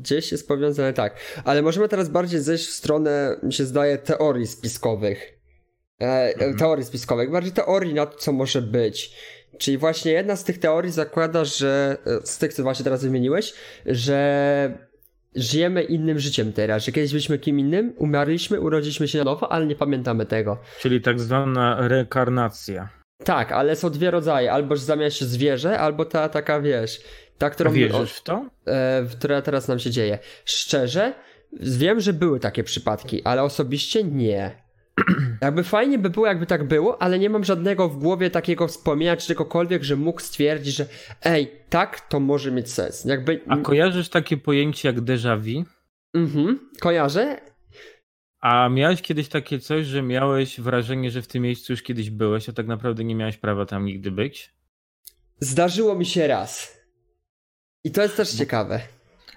gdzieś jest powiązane, tak. Ale możemy teraz bardziej zejść w stronę, mi się zdaje, teorii spiskowych. E, mhm. Teorii spiskowych, bardziej teorii na to, co może być. Czyli właśnie jedna z tych teorii zakłada, że e, z tych, co właśnie teraz wymieniłeś, że żyjemy innym życiem teraz, że kiedyś byliśmy kim innym, umarliśmy, urodziliśmy się na nowo, ale nie pamiętamy tego. Czyli tak zwana rekarnacja. Tak, ale są dwie rodzaje, albo że zamiast się zwierzę, albo ta taka, wiesz, ta, którą... Wierzysz w to? E, która teraz nam się dzieje. Szczerze, Wiem, że były takie przypadki, ale osobiście nie. Jakby fajnie by było, jakby tak było, ale nie mam żadnego w głowie takiego wspomnienia czy czegokolwiek, że mógł stwierdzić, że ej, tak, to może mieć sens. Jakby... A kojarzysz takie pojęcie jak déjà vu? Mhm, kojarzę. A miałeś kiedyś takie coś, że miałeś wrażenie, że w tym miejscu już kiedyś byłeś, a tak naprawdę nie miałeś prawa tam nigdy być? Zdarzyło mi się raz. I to jest też ciekawe.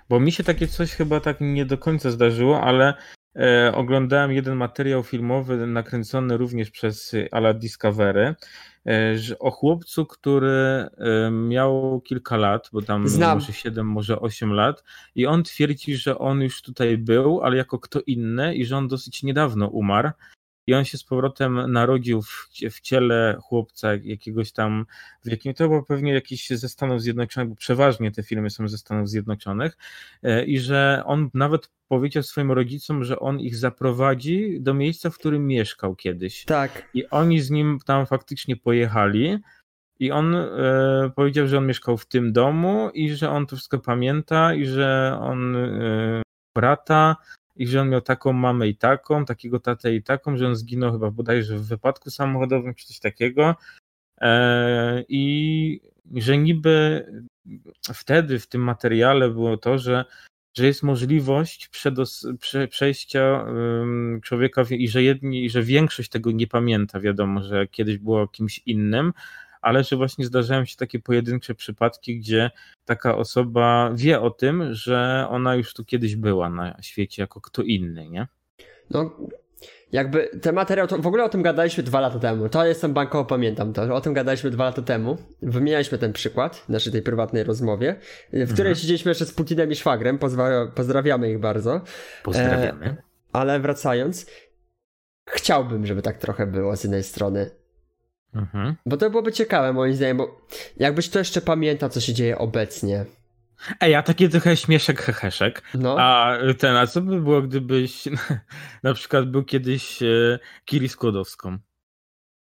Bo mi się takie coś chyba tak nie do końca zdarzyło, ale e, oglądałem jeden materiał filmowy nakręcony również przez Ala Discovery e, że o chłopcu, który e, miał kilka lat, bo tam Znam. może 7, może 8 lat i on twierdzi, że on już tutaj był, ale jako kto inny i że on dosyć niedawno umarł i on się z powrotem narodził w, w ciele chłopca jakiegoś tam, w jakim to był pewnie jakiś ze Stanów Zjednoczonych, bo przeważnie te filmy są ze Stanów Zjednoczonych e, i że on nawet powiedział swoim rodzicom, że on ich zaprowadzi do miejsca, w którym mieszkał kiedyś. Tak. I oni z nim tam faktycznie pojechali. I on e, powiedział, że on mieszkał w tym domu i że on to wszystko pamięta i że on e, brata i że on miał taką mamę i taką, takiego tatę i taką, że on zginął chyba bodajże w wypadku samochodowym czy coś takiego. E, I że niby wtedy w tym materiale było to, że, że jest możliwość przedos, prze, przejścia człowieka i że jedni, że większość tego nie pamięta, wiadomo, że kiedyś było kimś innym, ale że właśnie zdarzają się takie pojedyncze przypadki, gdzie taka osoba wie o tym, że ona już tu kiedyś była na świecie jako kto inny, nie? No, jakby ten materiał, to w ogóle o tym gadaliśmy dwa lata temu. To jestem bankowo pamiętam to. O tym gadaliśmy dwa lata temu. Wymienialiśmy ten przykład w naszej tej prywatnej rozmowie, w której mhm. siedzieliśmy jeszcze z Putinem i Szwagrem. Pozdrawiamy ich bardzo. Pozdrawiamy. E, ale wracając, chciałbym, żeby tak trochę było z jednej strony. Mhm. Bo to byłoby ciekawe moim zdaniem, bo jakbyś to jeszcze pamiętał, co się dzieje obecnie. Ej, a takie trochę śmieszek heheszek. No. A ten, a co by było, gdybyś na przykład był kiedyś e, Kiri Skłodowską?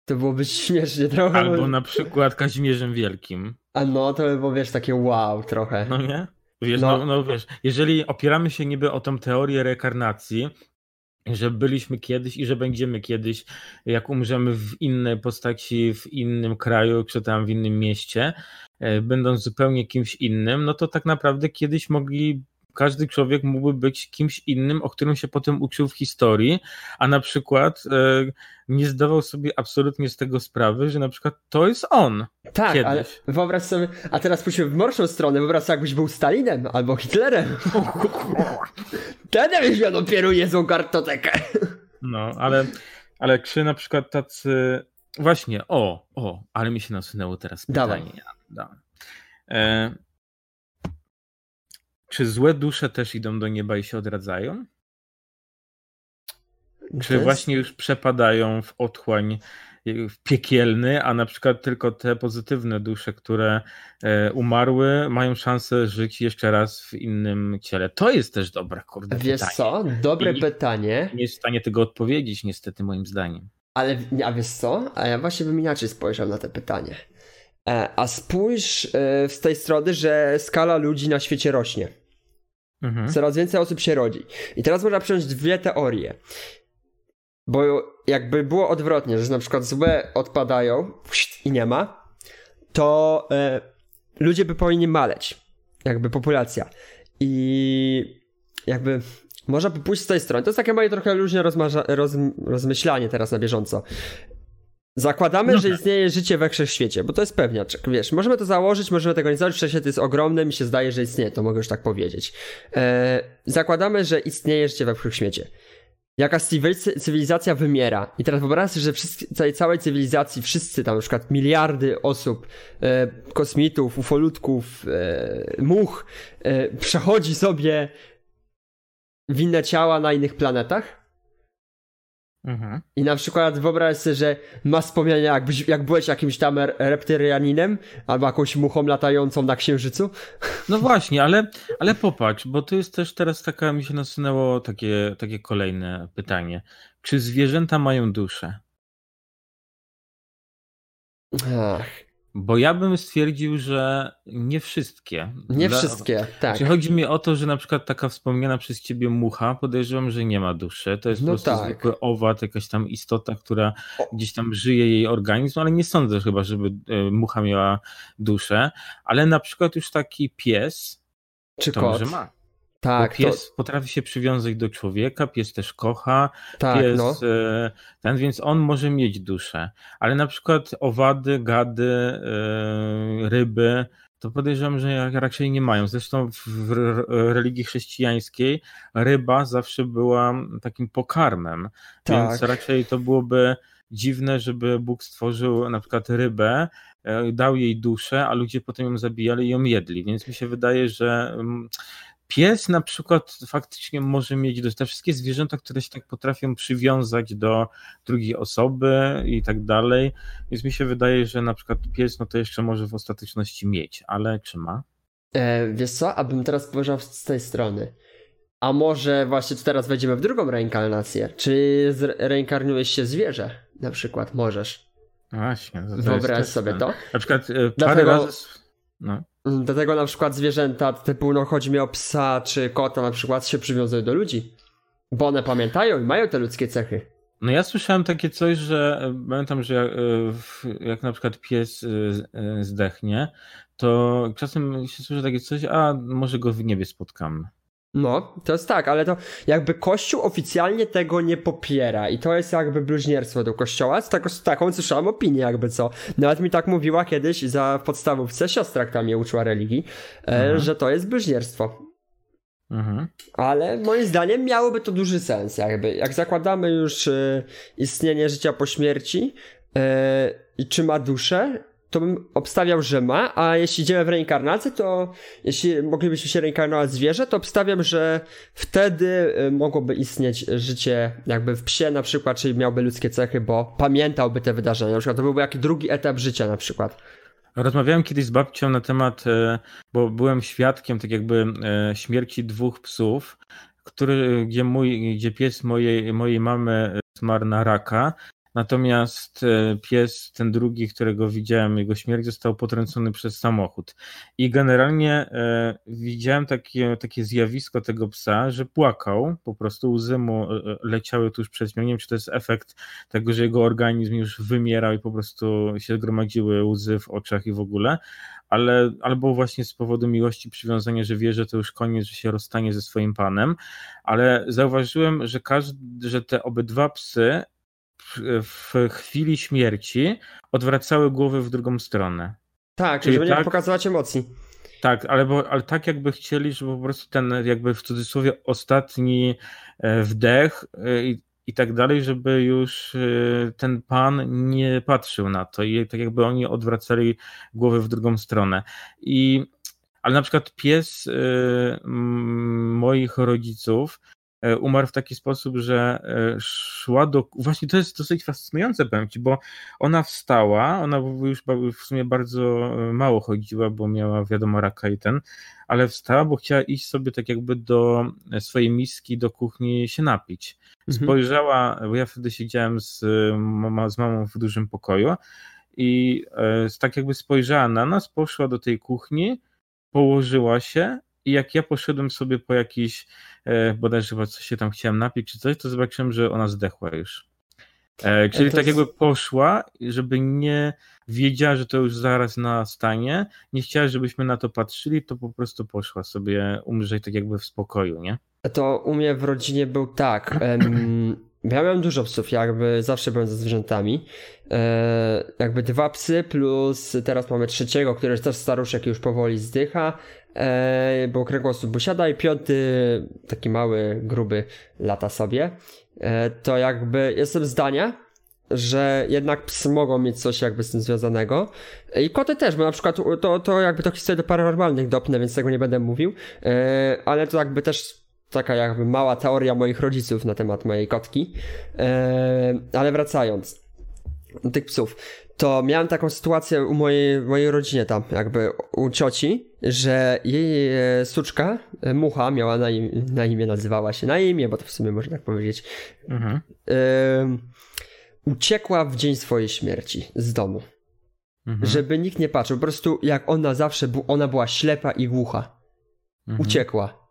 To byłoby śmiesznie trochę. Albo na przykład Kazimierzem Wielkim. A no, to by było, wiesz, takie wow trochę. No nie? Wiesz, no. no, no wiesz, jeżeli opieramy się niby o tą teorię rekarnacji, że byliśmy kiedyś i że będziemy kiedyś, jak umrzemy w innej postaci, w innym kraju, czy tam w innym mieście, e, będąc zupełnie kimś innym, no to tak naprawdę kiedyś mogli każdy człowiek mógłby być kimś innym, o którym się potem uczył w historii, a na przykład e, nie zdawał sobie absolutnie z tego sprawy, że na przykład to jest on. Tak, kiedyś. ale wyobraź sobie, a teraz pójdźmy w morszą stronę, wyobraź sobie, jakbyś był Stalinem albo Hitlerem. Wtedy byś miał dopiero niezłą kartotekę. No, ale, ale czy na przykład tacy... Właśnie, o, o, ale mi się nasunęło teraz pytanie. Dawaj. E, czy złe dusze też idą do nieba i się odradzają? Czy jest... właśnie już przepadają w otchłań w piekielny, a na przykład tylko te pozytywne dusze, które e, umarły, mają szansę żyć jeszcze raz w innym ciele. To jest też dobre, kurde, Wiesz pytanie. co? Dobre I pytanie. Nie jest w stanie tego odpowiedzieć, niestety, moim zdaniem. Ale, a wiesz co? A ja właśnie bym inaczej spojrzał na to pytanie. E, a spójrz e, z tej strony, że skala ludzi na świecie rośnie. Mhm. Coraz więcej osób się rodzi. I teraz można przyjąć dwie teorie. Bo jakby było odwrotnie, że na przykład złe odpadają i nie ma, to e, ludzie by powinni maleć. Jakby populacja. I jakby można by pójść z tej strony. To jest takie moje trochę luźne roz, rozmyślanie teraz na bieżąco. Zakładamy, no że tak. istnieje życie we wszechświecie, bo to jest pewniaczek, wiesz, możemy to założyć, możemy tego nie założyć, wszechświat jest ogromny, mi się zdaje, że istnieje, to mogę już tak powiedzieć. Eee, zakładamy, że istnieje życie we wszechświecie. Jaka cywilizacja wymiera. I teraz wyobraź sobie, że wszyscy, całej, całej cywilizacji, wszyscy tam na przykład miliardy osób, e, kosmitów, ufolutków, e, much, e, przechodzi sobie w inne ciała na innych planetach Mhm. I na przykład wyobraź sobie, że ma wspomnienia, jakbyś, jak byłeś jakimś tam reptylianinem albo jakąś muchą latającą na księżycu. No właśnie, ale, ale popatrz, bo to jest też teraz taka, mi się nasunęło takie, takie kolejne pytanie. Czy zwierzęta mają duszę? Ach, bo ja bym stwierdził, że nie wszystkie. Nie Dla... wszystkie, tak. Czy chodzi mi o to, że na przykład taka wspomniana przez ciebie mucha, podejrzewam, że nie ma duszy. To jest no po prostu tak. zwykły owad, jakaś tam istota, która gdzieś tam żyje jej organizm, ale nie sądzę chyba, żeby e, mucha miała duszę. Ale na przykład już taki pies, czy to kot? może ma. Tak. Bo pies to... potrafi się przywiązać do człowieka, pies też kocha, tak, pies no. E, ten, więc on może mieć duszę. Ale na przykład owady, gady, e, ryby, to podejrzewam, że raczej nie mają. Zresztą w religii chrześcijańskiej ryba zawsze była takim pokarmem, tak. więc raczej to byłoby dziwne, żeby Bóg stworzył na przykład rybę, e, dał jej duszę, a ludzie potem ją zabijali i ją jedli. Więc mi się wydaje, że mm, Pies na przykład faktycznie może mieć do te wszystkie zwierzęta, które się tak potrafią przywiązać do drugiej osoby i tak dalej. Więc mi się wydaje, że na przykład pies no to jeszcze może w ostateczności mieć, ale czy ma? E, wiesz co, abym teraz spojrzał z tej strony. A może właśnie teraz wejdziemy w drugą reinkarnację? Czy reinkarnujesz się zwierzę? Na przykład możesz. Właśnie. Wyobraź sobie to. Na przykład e, parę Dlatego... razy. No. Dlatego na przykład zwierzęta, typu no chodzi mi o psa czy kota na przykład, się przywiązują do ludzi. Bo one pamiętają i mają te ludzkie cechy. No ja słyszałem takie coś, że e, pamiętam, że jak, e, jak na przykład pies e, zdechnie, to czasem się słyszy takie coś, a może go w niebie spotkamy. No, to jest tak, ale to jakby Kościół oficjalnie tego nie popiera i to jest jakby bluźnierstwo do Kościoła. Z taką, taką słyszałem opinię jakby co. Nawet mi tak mówiła kiedyś za podstawówce siostra, która mnie uczyła religii, e, mhm. że to jest bluźnierstwo. Mhm. Ale moim zdaniem miałoby to duży sens, jakby. Jak zakładamy już y, istnienie życia po śmierci y, i czy ma duszę, to bym obstawiał, że ma, a jeśli idziemy w reinkarnację, to jeśli moglibyśmy się reinkarnować zwierzę, to obstawiam, że wtedy y, mogłoby istnieć życie jakby w psie na przykład, czyli miałby ludzkie cechy, bo pamiętałby te wydarzenia. Na przykład to byłby jakiś drugi etap życia na przykład. Rozmawiałem kiedyś z babcią na temat, e, bo byłem świadkiem tak jakby e, śmierci dwóch psów, który, gdzie, mój, gdzie pies mojej, mojej mamy zmarł na raka, Natomiast e, pies, ten drugi, którego widziałem, jego śmierć został potrącony przez samochód. I generalnie e, widziałem takie, takie zjawisko tego psa, że płakał, po prostu łzy mu e, leciały tuż przed śmiercią. Nie wiem, czy to jest efekt tego, że jego organizm już wymierał i po prostu się zgromadziły łzy w oczach i w ogóle, ale albo właśnie z powodu miłości, przywiązania, że wie, że to już koniec, że się rozstanie ze swoim panem, ale zauważyłem, że, każdy, że te obydwa psy w chwili śmierci odwracały głowy w drugą stronę. Tak, czyli żeby tak, nie pokazywać emocji. Tak, ale, bo, ale tak jakby chcieli, żeby po prostu ten jakby w cudzysłowie ostatni e, wdech e, i, i tak dalej, żeby już e, ten pan nie patrzył na to i tak jakby oni odwracali głowy w drugą stronę. I ale na przykład pies moich rodziców umarł w taki sposób, że e, szła do. Właśnie to jest dosyć fascynujące, powiem ci, bo ona wstała, ona już w sumie bardzo e, mało chodziła, bo miała wiadomo raka i ten, ale wstała, bo chciała iść sobie tak jakby do swojej miski, do kuchni się napić. Mhm. Spojrzała, bo ja wtedy siedziałem z, z mamą w dużym pokoju i tak jakby spojrzała na nas, poszła do tej kuchni, położyła się i jak ja poszedłem sobie po jakiś, e, bodajże chyba coś się tam chciałem napić czy coś, to zobaczyłem, że ona zdechła już. E, czyli tak jakby poszła, żeby nie wiedziała, że to już zaraz nastanie, nie chciała, żebyśmy na to patrzyli, to po prostu poszła sobie umrzeć tak jakby w spokoju, nie? To u mnie w rodzinie był tak. Em, ja miałem dużo psów, jakby zawsze byłem ze zwierzętami. E, jakby dwa psy plus teraz mamy trzeciego, który też staruszek już powoli zdycha e, bo kręgosłup siada i piąty, taki mały, gruby, lata sobie, e, to jakby jestem zdania, że jednak psy mogą mieć coś jakby z tym związanego. I koty też, bo na przykład to, to jakby to historię do paranormalnych dopnę, więc tego nie będę mówił, e, ale to jakby też taka jakby mała teoria moich rodziców na temat mojej kotki. E, ale wracając tych psów to miałem taką sytuację u mojej, mojej rodzinie tam, jakby u cioci, że jej e, suczka, e, mucha, miała na imię, na imię, nazywała się na imię, bo to w sumie można tak powiedzieć, mhm. y, uciekła w dzień swojej śmierci z domu. Mhm. Żeby nikt nie patrzył. Po prostu jak ona zawsze, ona była ślepa i głucha. Mhm. Uciekła.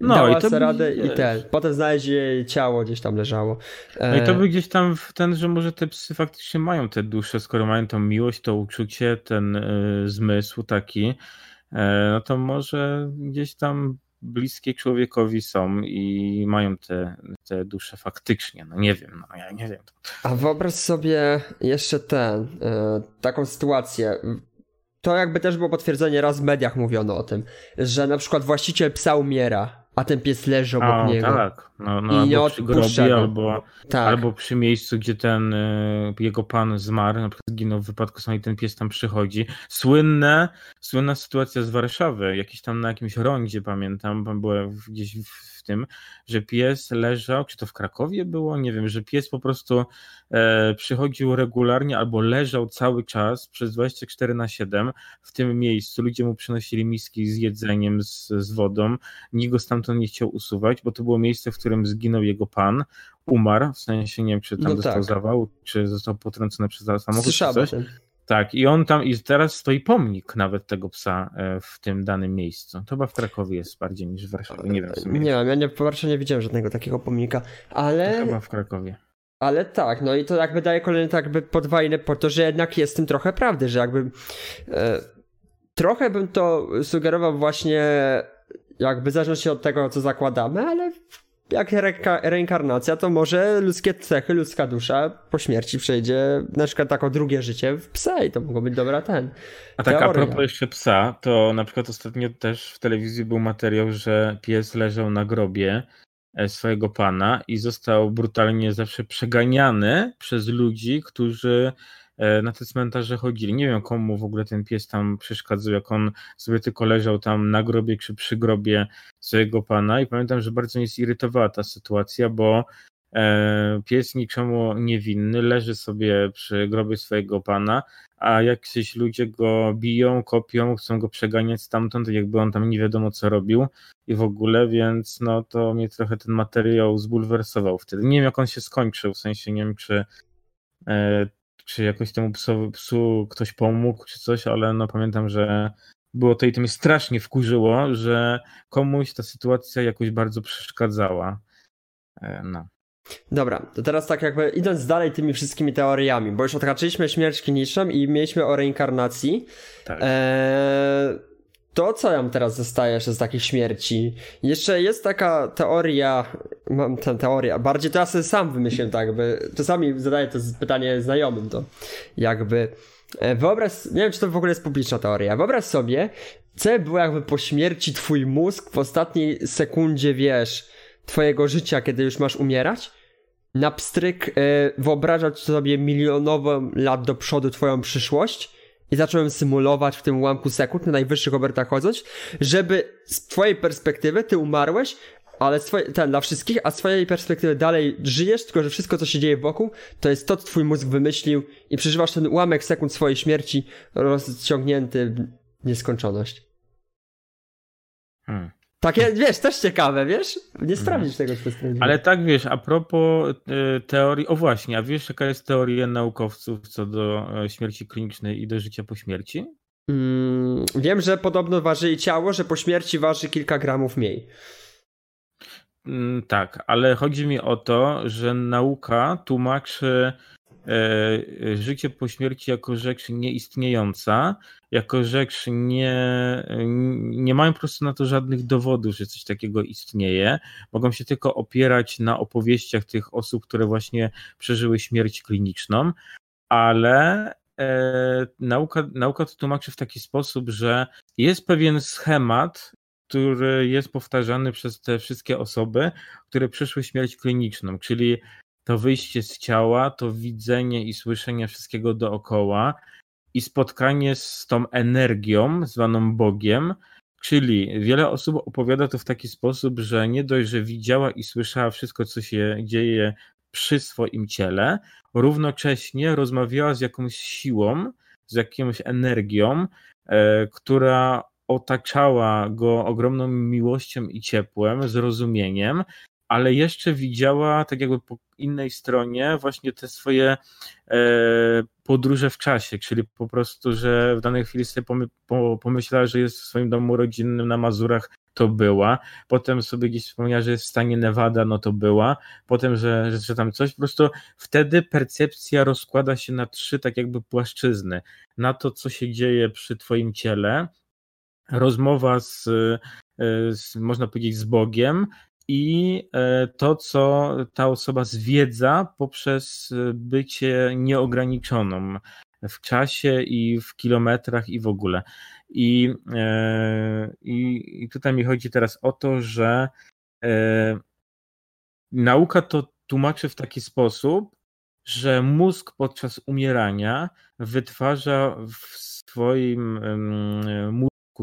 No Dała i to by... radę i ten. Potem znaleźli jej ciało gdzieś tam leżało. No i to e, by gdzieś tam w ten, że może te psy faktycznie mają te dusze, skoro mają tą miłość, to uczucie, ten y, zmysł taki, y, no to może gdzieś tam bliskie człowiekowi są i mają te, te dusze faktycznie. No nie wiem, no ja nie wiem. A wyobraź sobie jeszcze ten, y, taką sytuację to jakby też było potwierdzenie, raz w mediach mówiono o tym, że na przykład właściciel psa umiera, a ten pies leży obok a, niego. Tak, no, no, I albo przy grobie, albo, tak. albo przy miejscu, gdzie ten y, jego pan zmarł, na przykład zginął w wypadku sam i ten pies tam przychodzi. Słynne, słynna sytuacja z Warszawy, jakiś tam na jakimś rondzie, pamiętam, była gdzieś w w tym, że pies leżał, czy to w Krakowie było, nie wiem, że pies po prostu e, przychodził regularnie albo leżał cały czas przez 24 na 7 w tym miejscu. Ludzie mu przynosili miski z jedzeniem, z, z wodą. Nikt go stamtąd nie chciał usuwać, bo to było miejsce, w którym zginął jego pan umarł, w sensie nie wiem, czy tam no dostał tak. zawał, czy został potrącony przez samochód, Słyszałem czy coś. Tak, i on tam, i teraz stoi pomnik nawet tego psa e, w tym danym miejscu. To chyba w Krakowie jest bardziej niż w Warszawie, nie wiem. W sumie. Nie wiem, ja nie, w Warszawie nie widziałem żadnego takiego pomnika, ale... To chyba w Krakowie. Ale tak, no i to jakby daje kolejny tak jakby podwajne po to, że jednak jest w tym trochę prawdy, że jakby e, trochę bym to sugerował właśnie jakby w zależności od tego, co zakładamy, ale jak reka, reinkarnacja, to może ludzkie cechy, ludzka dusza po śmierci przejdzie na przykład tako drugie życie w psa i to mogło być dobra ten. A tak a propos jeszcze psa, to na przykład ostatnio też w telewizji był materiał, że pies leżał na grobie e, swojego pana i został brutalnie zawsze przeganiany przez ludzi, którzy na te cmentarze chodzili. Nie wiem, komu w ogóle ten pies tam przeszkadzał, jak on sobie tylko leżał tam na grobie czy przy grobie swojego pana i pamiętam, że bardzo mnie zirytowała ta sytuacja, bo e, pies niczemu niewinny, leży sobie przy grobie swojego pana, a jakiś ludzie go biją, kopią, chcą go przeganiać stamtąd, jakby on tam nie wiadomo co robił i w ogóle, więc no to mnie trochę ten materiał zbulwersował wtedy. Nie wiem jak on się skończył, w sensie nie wiem czy e, czy jakoś temu psu, psu ktoś pomógł, czy coś, ale no pamiętam, że było to i to mnie strasznie wkurzyło, że komuś ta sytuacja jakoś bardzo przeszkadzała. E, no. Dobra, to teraz tak jakby idąc dalej tymi wszystkimi teoriami, bo już odhaczyliśmy śmierć kliniczną i mieliśmy o reinkarnacji. Tak. Eee to, co nam teraz zostaje jeszcze z takich śmierci, jeszcze jest taka teoria, mam tę teorię, bardziej sobie sam wymyśliłem tak, jakby, czasami zadaję to pytanie znajomym to, jakby, e, wyobraź, nie wiem czy to w ogóle jest publiczna teoria, wyobraź sobie, co było jakby po śmierci twój mózg w ostatniej sekundzie, wiesz, twojego życia, kiedy już masz umierać, na pstryk e, wyobrażać sobie milionową lat do przodu twoją przyszłość, i zacząłem symulować w tym ułamku sekund na najwyższych obrotach chodząc, żeby z twojej perspektywy ty umarłeś, ale swoje, ten, dla wszystkich, a z swojej perspektywy dalej żyjesz, tylko że wszystko, co się dzieje wokół, to jest to, co twój mózg wymyślił i przeżywasz ten ułamek sekund swojej śmierci rozciągnięty w nieskończoność. Hmm. Takie, wiesz, też ciekawe, wiesz? Nie sprawdzisz tego, czy to sprawdzisz. Ale tak, wiesz, a propos y, teorii, o właśnie, a wiesz, jaka jest teoria naukowców co do y, śmierci klinicznej i do życia po śmierci? Mm, wiem, że podobno waży ciało, że po śmierci waży kilka gramów mniej. Mm, tak, ale chodzi mi o to, że nauka tłumaczy E, życie po śmierci jako rzecz nieistniejąca, jako rzecz nie, nie mają po prostu na to żadnych dowodów, że coś takiego istnieje. Mogą się tylko opierać na opowieściach tych osób, które właśnie przeżyły śmierć kliniczną, ale e, nauka, nauka to tłumaczy w taki sposób, że jest pewien schemat, który jest powtarzany przez te wszystkie osoby, które przeszły śmierć kliniczną, czyli to wyjście z ciała, to widzenie i słyszenie wszystkiego dookoła i spotkanie z tą energią zwaną Bogiem, czyli wiele osób opowiada to w taki sposób, że nie dość, że widziała i słyszała wszystko, co się dzieje przy swoim ciele, równocześnie rozmawiała z jakąś siłą, z jakąś energią, e, która otaczała go ogromną miłością i ciepłem, zrozumieniem, ale jeszcze widziała tak jakby po innej stronie właśnie te swoje e, podróże w czasie, czyli po prostu, że w danej chwili sobie pomyślała, że jest w swoim domu rodzinnym na Mazurach, to była, potem sobie gdzieś wspomniała, że jest w stanie Nevada, no to była, potem, że, że, że tam coś, po prostu wtedy percepcja rozkłada się na trzy tak jakby płaszczyzny, na to, co się dzieje przy twoim ciele, rozmowa z, e, z można powiedzieć, z Bogiem, i e, to, co ta osoba zwiedza poprzez e, bycie nieograniczoną w czasie i w kilometrach i w ogóle. I, e, i, i tutaj mi chodzi teraz o to, że nauka to tłumaczy w taki sposób, że mózg podczas umierania wytwarza w swoim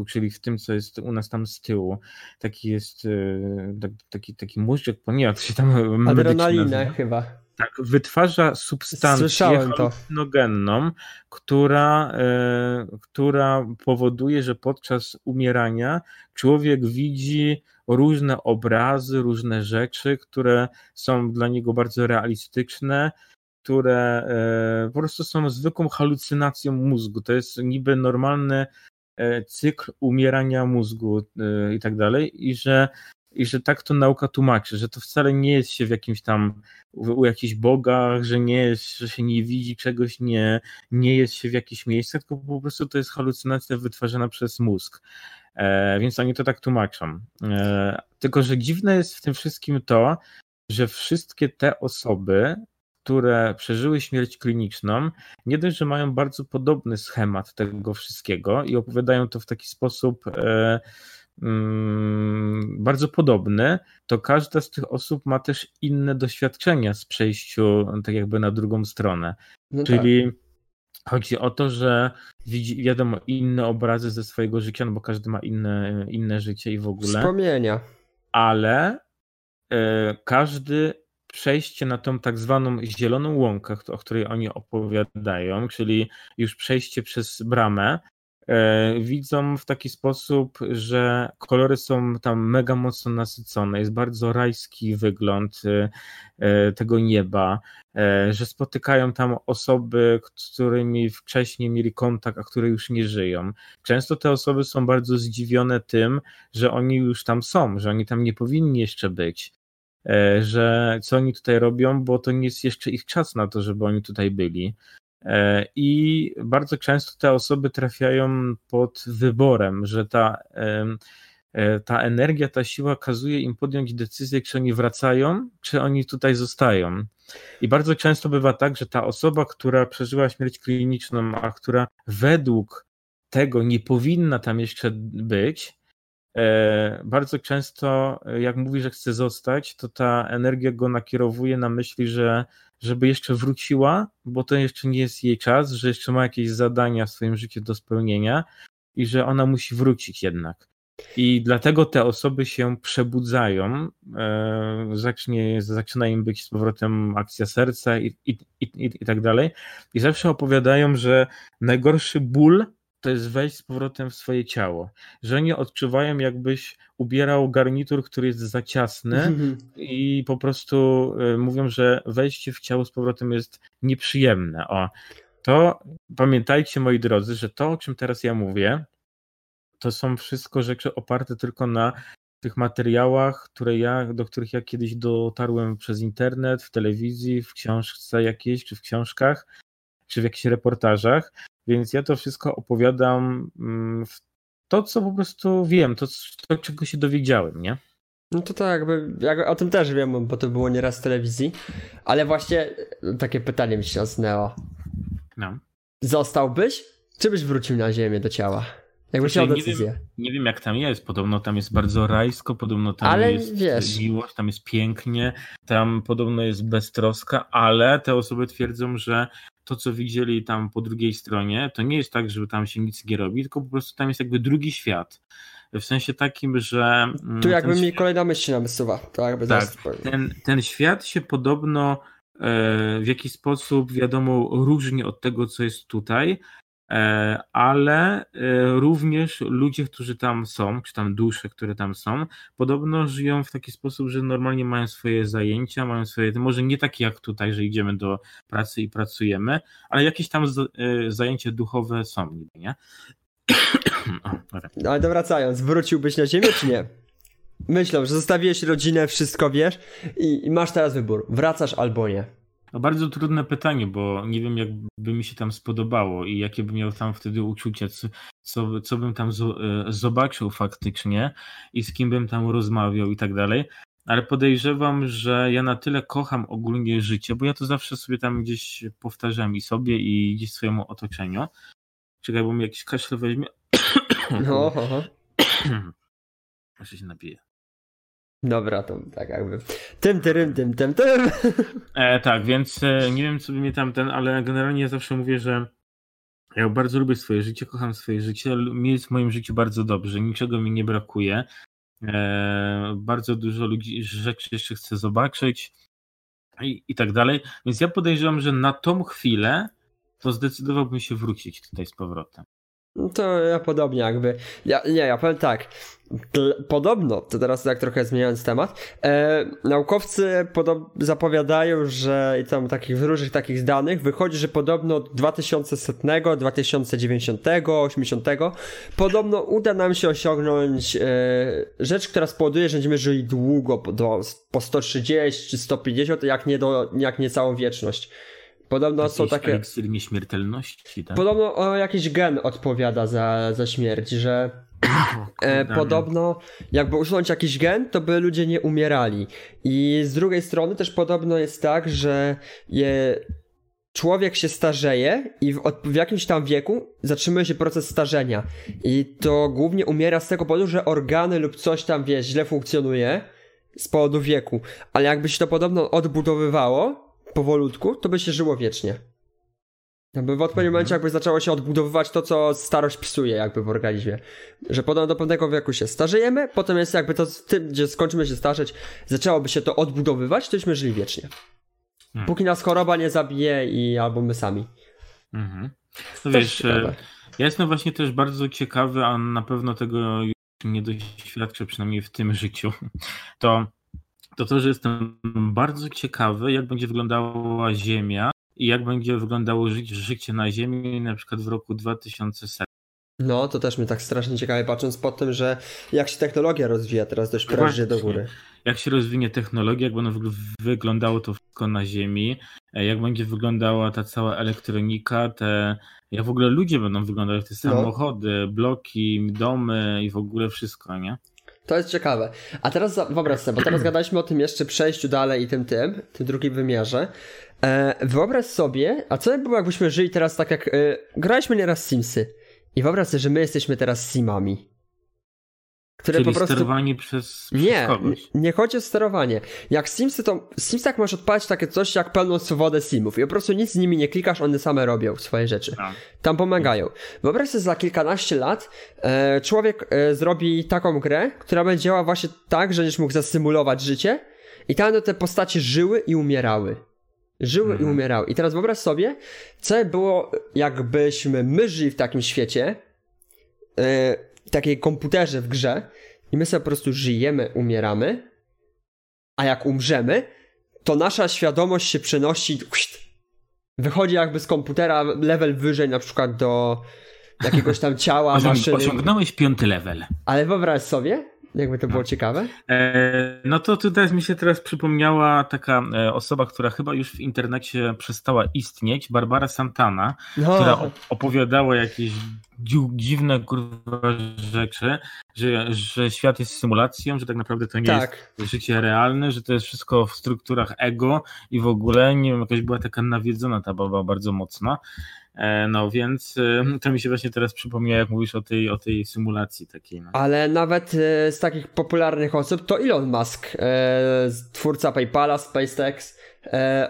czyli w tym, co jest u nas tam z tyłu. Taki jest e, taki, taki mózg, jak się tam Adrenalina chyba. Tak, wytwarza substancję halucynogenną, która, e, która powoduje, że podczas umierania człowiek widzi różne obrazy, różne rzeczy, które są dla niego bardzo realistyczne, które e, po prostu są zwykłą halucynacją mózgu. To jest niby normalny E, cykl umierania mózgu e, i tak dalej, i że, i że tak to nauka tłumaczy, że to wcale nie jest się w jakimś tam, u jakichś bogach, że nie jest, że się nie widzi czegoś, nie, nie jest się w jakichś miejscach, tylko po prostu to jest halucynacja wytwarzana przez mózg. E, więc oni to tak tłumaczą. E, tylko, że dziwne jest w tym wszystkim to, że wszystkie te osoby, które przeżyły śmierć kliniczną, nie dość, że mają bardzo podobny schemat tego wszystkiego i opowiadają to w taki sposób e, mm, bardzo podobny, to każda z tych osób ma też inne doświadczenia z przejściu tak jakby na drugą stronę. No Czyli tak. chodzi o to, że widzi, wiadomo, inne obrazy ze swojego życia, no bo każdy ma inne, inne życie i w ogóle. Wspomnienia. Ale e, każdy przejście na tą tak zwaną zieloną łąkę, o której oni opowiadają, czyli już przejście przez bramę, e, widzą w taki sposób, że kolory są tam mega mocno nasycone, jest bardzo rajski wygląd e, e, tego nieba, że spotykają tam osoby, z którymi wcześniej mieli kontakt, a które już nie żyją. Często te osoby są bardzo zdziwione tym, że oni już tam są, że oni tam nie powinni jeszcze być że co oni tutaj robią, bo to nie jest jeszcze ich czas na to, żeby oni tutaj byli. E, I bardzo często te osoby trafiają pod wyborem, że ta, e, ta energia, ta siła kazuje im podjąć decyzję, czy oni wracają, czy oni tutaj zostają. I bardzo często bywa tak, że ta osoba, która przeżyła śmierć kliniczną, a która według tego nie powinna tam jeszcze być, E, bardzo często, e, jak mówi, że chce zostać, to ta energia go nakierowuje na myśli, że żeby jeszcze wróciła, bo to jeszcze nie jest jej czas, że jeszcze ma jakieś zadania w swoim życiu do spełnienia i że ona musi wrócić jednak. I dlatego te osoby się przebudzają, e, zacznie, zaczyna im być z powrotem akcja serca i, i, i, i tak dalej. I zawsze opowiadają, że najgorszy ból to jest wejść z powrotem w swoje ciało. Że oni odczuwają, jakbyś ubierał garnitur, który jest za ciasny i po prostu y, mówią, że wejście w ciało z powrotem jest nieprzyjemne. O, to pamiętajcie, moi drodzy, że to, o czym teraz ja mówię, to są wszystko rzeczy oparte tylko na tych materiałach, które ja, do których ja kiedyś dotarłem przez internet, w telewizji, w książce jakiejś, czy w książkach, czy w jakichś reportażach. Więc ja to wszystko opowiadam mm, w to, co po prostu wiem, to, to czego się dowiedziałem, nie? No to tak, ja o tym też wiem, bo to było nieraz w telewizji, ale właśnie takie pytanie mi się nasunęło. No. Zostałbyś, czy byś wrócił na ziemię do ciała? Jakbyś znaczy, miał decyzję. Nie wiem, nie wiem, jak tam jest, podobno tam jest bardzo rajsko, podobno tam ale jest wiesz. miłość, tam jest pięknie, tam podobno jest beztroska, ale te osoby twierdzą, że to, co widzieli tam po drugiej stronie, to nie jest tak, że tam się nic nie robi, tylko po prostu tam jest jakby drugi świat. W sensie takim, że. Mm, tu jakby mi świat... kolejna myśl się namysłowa. To jakby tak, ten, ten świat się podobno e, w jakiś sposób, wiadomo, różni od tego, co jest tutaj, ale e, również ludzie, którzy tam są, czy tam dusze, które tam są, podobno żyją w taki sposób, że normalnie mają swoje zajęcia, mają swoje, może nie takie jak tutaj, że idziemy do pracy i pracujemy, ale jakieś tam e, zajęcia duchowe są, nie? No, ale wracając, wróciłbyś na ziemię, czy nie? Myślę, że zostawiłeś rodzinę, wszystko wiesz i masz teraz wybór, wracasz albo nie. No bardzo trudne pytanie, bo nie wiem, jakby mi się tam spodobało i jakie bym miał tam wtedy uczucia, co, co, co bym tam e, zobaczył faktycznie i z kim bym tam rozmawiał i tak dalej. Ale podejrzewam, że ja na tyle kocham ogólnie życie, bo ja to zawsze sobie tam gdzieś powtarzam i sobie, i gdzieś swojemu otoczeniu. Czekaj, bo mi jakiś kaszle weźmie. No, Jeszcze się napiję. Dobra, to tak jakby. Tym, tym, tym, tym, tym. E, tak, więc e, nie wiem, co by mnie tam ten, ale generalnie ja zawsze mówię, że ja bardzo lubię swoje życie, kocham swoje życie, mi jest w moim życiu bardzo dobrze, niczego mi nie brakuje. E, bardzo dużo ludzi, rzeczy jeszcze chcę zobaczyć i, i tak dalej. Więc ja podejrzewam, że na tą chwilę to zdecydowałbym się wrócić tutaj z powrotem. No to ja podobnie jakby. Ja, nie, ja powiem tak. Podobno, to teraz tak trochę zmieniając temat, e, naukowcy zapowiadają, że i tam takich różnych takich danych wychodzi, że podobno od 2100, 2090, 80 podobno uda nam się osiągnąć e, rzecz, która spowoduje, że będziemy żyli długo, do, po 130 czy 150, jak nie, do, jak nie całą wieczność. Podobno Jakiś są takie. Eliksir nieśmiertelności, tak? Podobno o jakiś gen odpowiada za, za śmierć, że E, podobno, jakby usunąć jakiś gen, to by ludzie nie umierali. I z drugiej strony też podobno jest tak, że je, człowiek się starzeje i w, w, jakimś tam wieku zatrzymuje się proces starzenia. I to głównie umiera z tego powodu, że organy lub coś tam, wie, źle funkcjonuje z powodu wieku. Ale jakby się to podobno odbudowywało powolutku, to by się żyło wiecznie. Jakby w odpowiednim momencie jakby zaczęło się odbudowywać to, co starość psuje jakby w organizmie. Że podobno do pewnego wieku się starzejemy, potem jest jakby to w tym, gdzie skończymy się starzeć, zaczęłoby się to odbudowywać, to byśmy żyli wiecznie. Hmm. Póki nas choroba nie zabije i albo my sami. Mhm. No wiesz, e, ja jestem właśnie też bardzo ciekawy, a na pewno tego już nie doświadczę, przynajmniej w tym życiu, to to, to że jestem bardzo ciekawy, jak będzie wyglądała Ziemia i jak będzie wyglądało życie, życie na Ziemi na przykład w roku 2100. No, to też mnie tak strasznie ciekawe, patrząc po tym, że jak się technologia rozwija teraz dość prężnie do góry. Jak się rozwinie technologia, jak będzie wyglądało to wszystko na Ziemi, e, jak będzie wyglądała ta cała elektronika, te, jak w ogóle ludzie będą wyglądać, te no. samochody, no. bloki, domy i w ogóle wszystko, nie? To jest ciekawe. A teraz wyobraź sobie, bo teraz gadaliśmy o tym jeszcze przejściu dalej i tym tym, tym drugim wymiarze. E, wyobraź sobie, a co by było jakbyśmy żyli teraz tak jak... E, graliśmy nieraz Simsy. I wyobraź sobie, że my jesteśmy teraz Simami. Które Czyli po prostu... sterowani przez, przez nie, kogoś. Nie chodzi o sterowanie. Jak Simsy to... W Simsach możesz odpalić takie coś jak pełną swobodę Simów i po prostu nic z nimi nie klikasz, one same robią swoje rzeczy. A. Tam pomagają. Wyobraź sobie, za kilkanaście lat e, człowiek e, zrobi taką grę, która będzie działała właśnie tak, że będziesz mógł zasymulować życie i tam te postacie żyły i umierały. Żyły mhm. i umierały. I teraz wyobraź sobie, co by było, jakbyśmy my żyli w takim świecie, yy, takiej komputerze w grze, i my sobie po prostu żyjemy, umieramy, a jak umrzemy, to nasza świadomość się przenosi, wychodzi jakby z komputera level wyżej, na przykład do jakiegoś tam ciała, maszyny. Osiągnąłeś piąty level. Ale wyobraź sobie, jakby to było no. ciekawe? E, no to tutaj mi się teraz przypomniała taka e, osoba, która chyba już w internecie przestała istnieć, Barbara Santana, no. która opowiadała jakieś dziwne kurwa rzeczy, że, że świat jest symulacją, że tak naprawdę to nie tak. jest życie realne, że to jest wszystko w strukturach ego i w ogóle, nie wiem, jakaś była taka nawiedzona ta baba bardzo mocna. E, no więc e, to mi się właśnie teraz przypomniało, jak mówisz o tej, o tej symulacji takiej. No. Ale nawet e, z takich popularnych osób to Elon Musk, twórca PayPala, SpaceX,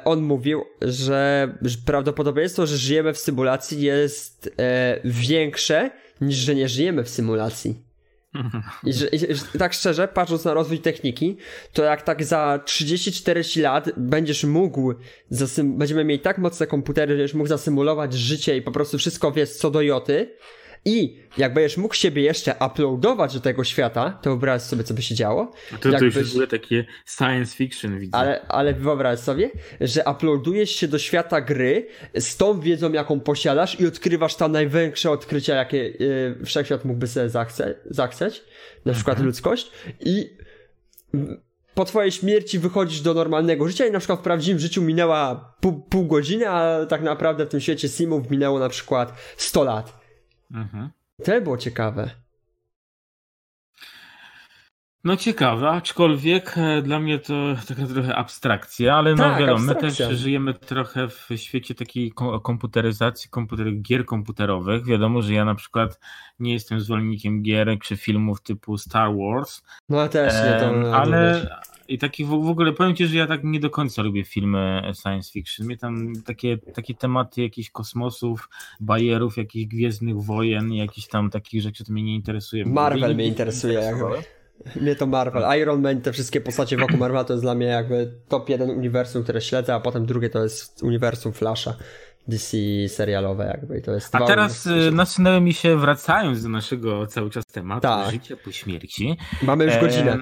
on mówił, że prawdopodobieństwo, że żyjemy w symulacji jest większe niż że nie żyjemy w symulacji. I, że, i, tak szczerze, patrząc na rozwój techniki, to jak tak za 30-40 lat będziesz mógł, zasym- będziemy mieli tak mocne komputery, że będziesz mógł zasymulować życie i po prostu wszystko wiesz co do joty, i jak będziesz mógł siebie jeszcze uploadować do tego świata, to wyobraź sobie, co by się działo. A to, to już w ogóle takie science fiction widzę. Ale, ale wyobraź sobie, że uploadujesz się do świata gry z tą wiedzą, jaką posiadasz i odkrywasz tam największe odkrycia, jakie yy, wszechświat mógłby sobie zachce, zachceć, na przykład mhm. ludzkość i po twojej śmierci wychodzisz do normalnego życia i na przykład w prawdziwym życiu minęła pół, pół godziny, a tak naprawdę w tym świecie simów minęło na przykład 100 lat. Mhm. To było ciekawe. No ciekawe, aczkolwiek e, dla mnie to taka trochę abstrakcja, ale no tak, wiadomo, my też żyjemy trochę w świecie takiej komputeryzacji, komputer, gier komputerowych. Wiadomo, że ja na przykład nie jestem zwolennikiem gier czy filmów typu Star Wars. No też nie to. Ale, i taki w, ogóle powiem ci, że ja tak nie do końca lubię filmy science fiction. Mnie tam takie, takie tematy jakichś kosmosów, bajerów, jakichś gwiezdnych wojen, jakichś tam takich rzeczy to mnie nie interesuje. Marvel mnie interesuje jakby. Mnie to Marvel. Iron Man, te wszystkie postacie wokół Marvela to jest dla mnie jakby top jeden uniwersum, które śledzę, a potem drugie to jest uniwersum Flasha. DC serialowe jakby i to jest A teraz y, nasunęły mi się, wracając do naszego cały czas tematu, tak. życia po śmierci. Mamy już godzinę.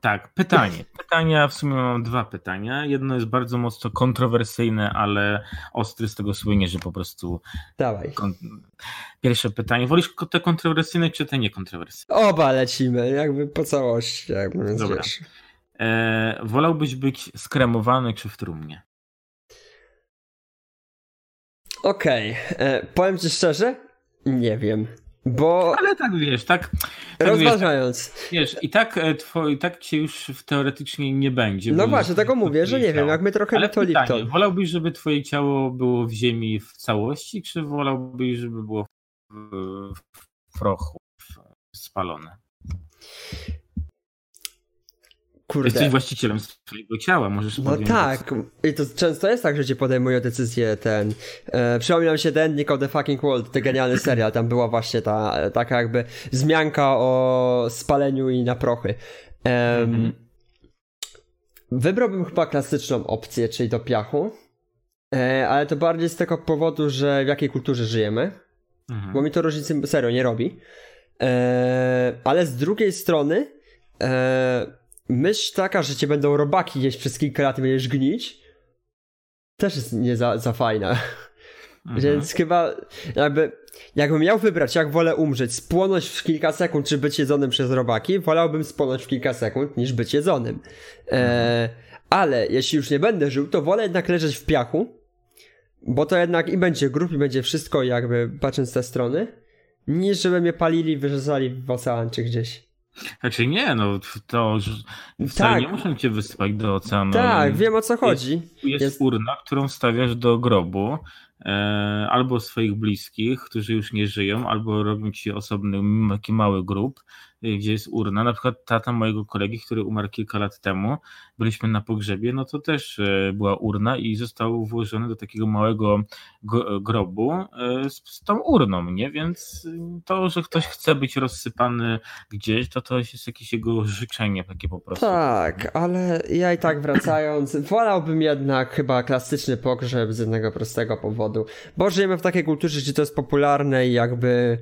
Tak, pytanie. Pytania, w sumie mam dwa pytania. Jedno jest bardzo mocno kontrowersyjne, ale ostry z tego słynie, że po prostu. Dawaj. Kon... Pierwsze pytanie. Wolisz te kontrowersyjne czy te niekontrowersyjne? Oba lecimy, jakby po całości. Jakby, Dobra. E, wolałbyś być skremowany czy w trumnie? Okej. Okay. E, powiem ci szczerze, nie wiem. Bo... Ale tak wiesz, tak... tak rozważając. Wiesz, wiesz, i tak, e, twoi, tak cię już teoretycznie nie będzie. No właśnie, tego mówię, że nie wiem, jak my trochę Ale pytanie, Lipton. wolałbyś, żeby twoje ciało było w ziemi w całości, czy wolałbyś, żeby było w, w prochu spalone? Kurde. Jesteś właścicielem swojego ciała, możesz No tak, i to często jest tak, że cię podejmują decyzje ten... E, przypominam się ten Nick of the Fucking World, ten genialny serial, tam była właśnie ta taka jakby zmianka o spaleniu i na prochy. E, mm -hmm. Wybrałbym chyba klasyczną opcję, czyli do piachu, e, ale to bardziej z tego powodu, że w jakiej kulturze żyjemy, mm -hmm. bo mi to różnicy serio nie robi. E, ale z drugiej strony e, myśl taka, że cię będą robaki jeść przez kilka lat i będziesz gnić, też jest nie za, za fajna. Mhm. Więc chyba jakby, jakbym miał wybrać, jak wolę umrzeć, spłonąć w kilka sekund, czy być jedzonym przez robaki, wolałbym spłonąć w kilka sekund, niż być jedzonym. E, ale jeśli już nie będę żył, to wolę jednak leżeć w piachu, bo to jednak i będzie grup, i będzie wszystko, jakby patrząc z tej strony, niż żeby mnie palili wyrzucali w ocean czy gdzieś. Znaczy nie, no to wcale tak. nie muszę cię wysypać do oceanu. Tak, wiem o co chodzi. Jest, jest, jest urna, którą stawiasz do grobu e, albo swoich bliskich, którzy już nie żyją, albo robią ci osobny taki mały grób gdzie jest urna. Na przykład tata mojego kolegi, który umarł kilka lat temu, byliśmy na pogrzebie, no to też y, była urna i został włożony do takiego małego grobu y, z, z tą urną, nie? Więc to, że ktoś chce być rozsypany gdzieś, to to jest jakieś jego życzenie takie po prostu. Tak, ale ja i tak wracając, wolałbym jednak chyba klasyczny pogrzeb z jednego prostego powodu, bo żyjemy w takiej kulturze, gdzie to jest popularne i jakby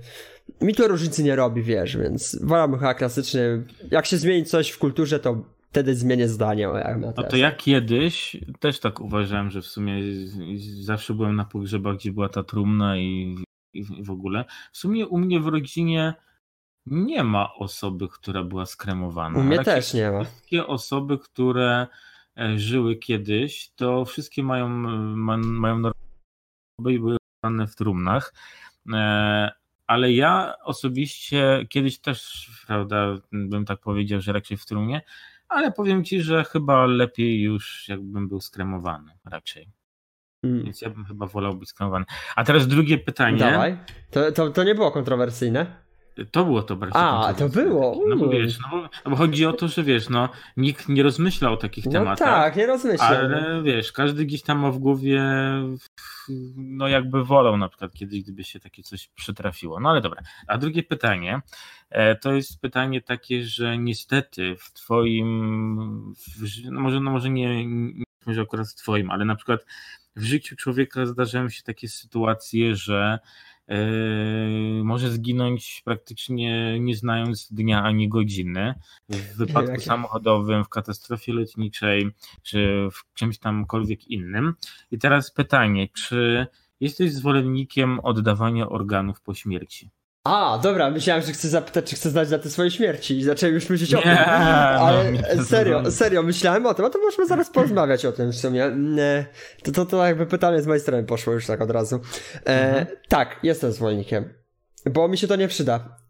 mi to różnicy nie robi, wiesz, więc wolałbym chyba klasyczny. Jak się zmieni coś w kulturze, to wtedy zmienię zdanie. No to ja kiedyś też tak uważałem, że w sumie zawsze byłem na pogrzebach, gdzie była ta trumna i, i w ogóle. W sumie u mnie w rodzinie nie ma osoby, która była skremowana. U mnie też nie ma. Wszystkie osoby, które e, żyły kiedyś, to wszystkie mają, ma, mają normalne i były w trumnach. Ale ja osobiście kiedyś też, prawda, bym tak powiedział, że raczej w trumnie, ale powiem ci, że chyba lepiej już jakbym był skremowany raczej. Hmm. Więc ja bym chyba wolał być skremowany. A teraz drugie pytanie. Dawaj. To, to, to nie było kontrowersyjne? To było to bardziej. A, to było. No bo wiesz, no bo, no bo, chodzi o to, że wiesz, no nikt nie rozmyśla o takich no tematach. tak, nie rozmyśla. Ale wiesz, każdy gdzieś tam ma w głowie, no jakby wolał na przykład kiedyś, gdyby się takie coś przytrafiło. No ale dobra. A drugie pytanie, e, to jest pytanie takie, że niestety w twoim, w, no może, no może nie, może akurat w twoim, ale na przykład w życiu człowieka zdarzają się takie sytuacje, że może zginąć praktycznie nie znając dnia ani godziny. W wypadku samochodowym, w katastrofie lotniczej, czy w czymś tamkolwiek innym. I teraz pytanie, czy jesteś zwolennikiem oddawania organów po śmierci? A, dobra, myślałem, że chcę zapytać, czy chcę znać daty swojej śmierci i zacząłem już myśleć nie, o tym. Ale no, serio, serio, myślałem o tym, a to możemy zaraz porozmawiać o tym w sumie. Mm, to, to, to jakby pytanie z mojej strony poszło już tak od razu. E, mhm. Tak, jestem zwolennikiem, bo mi się to nie przyda.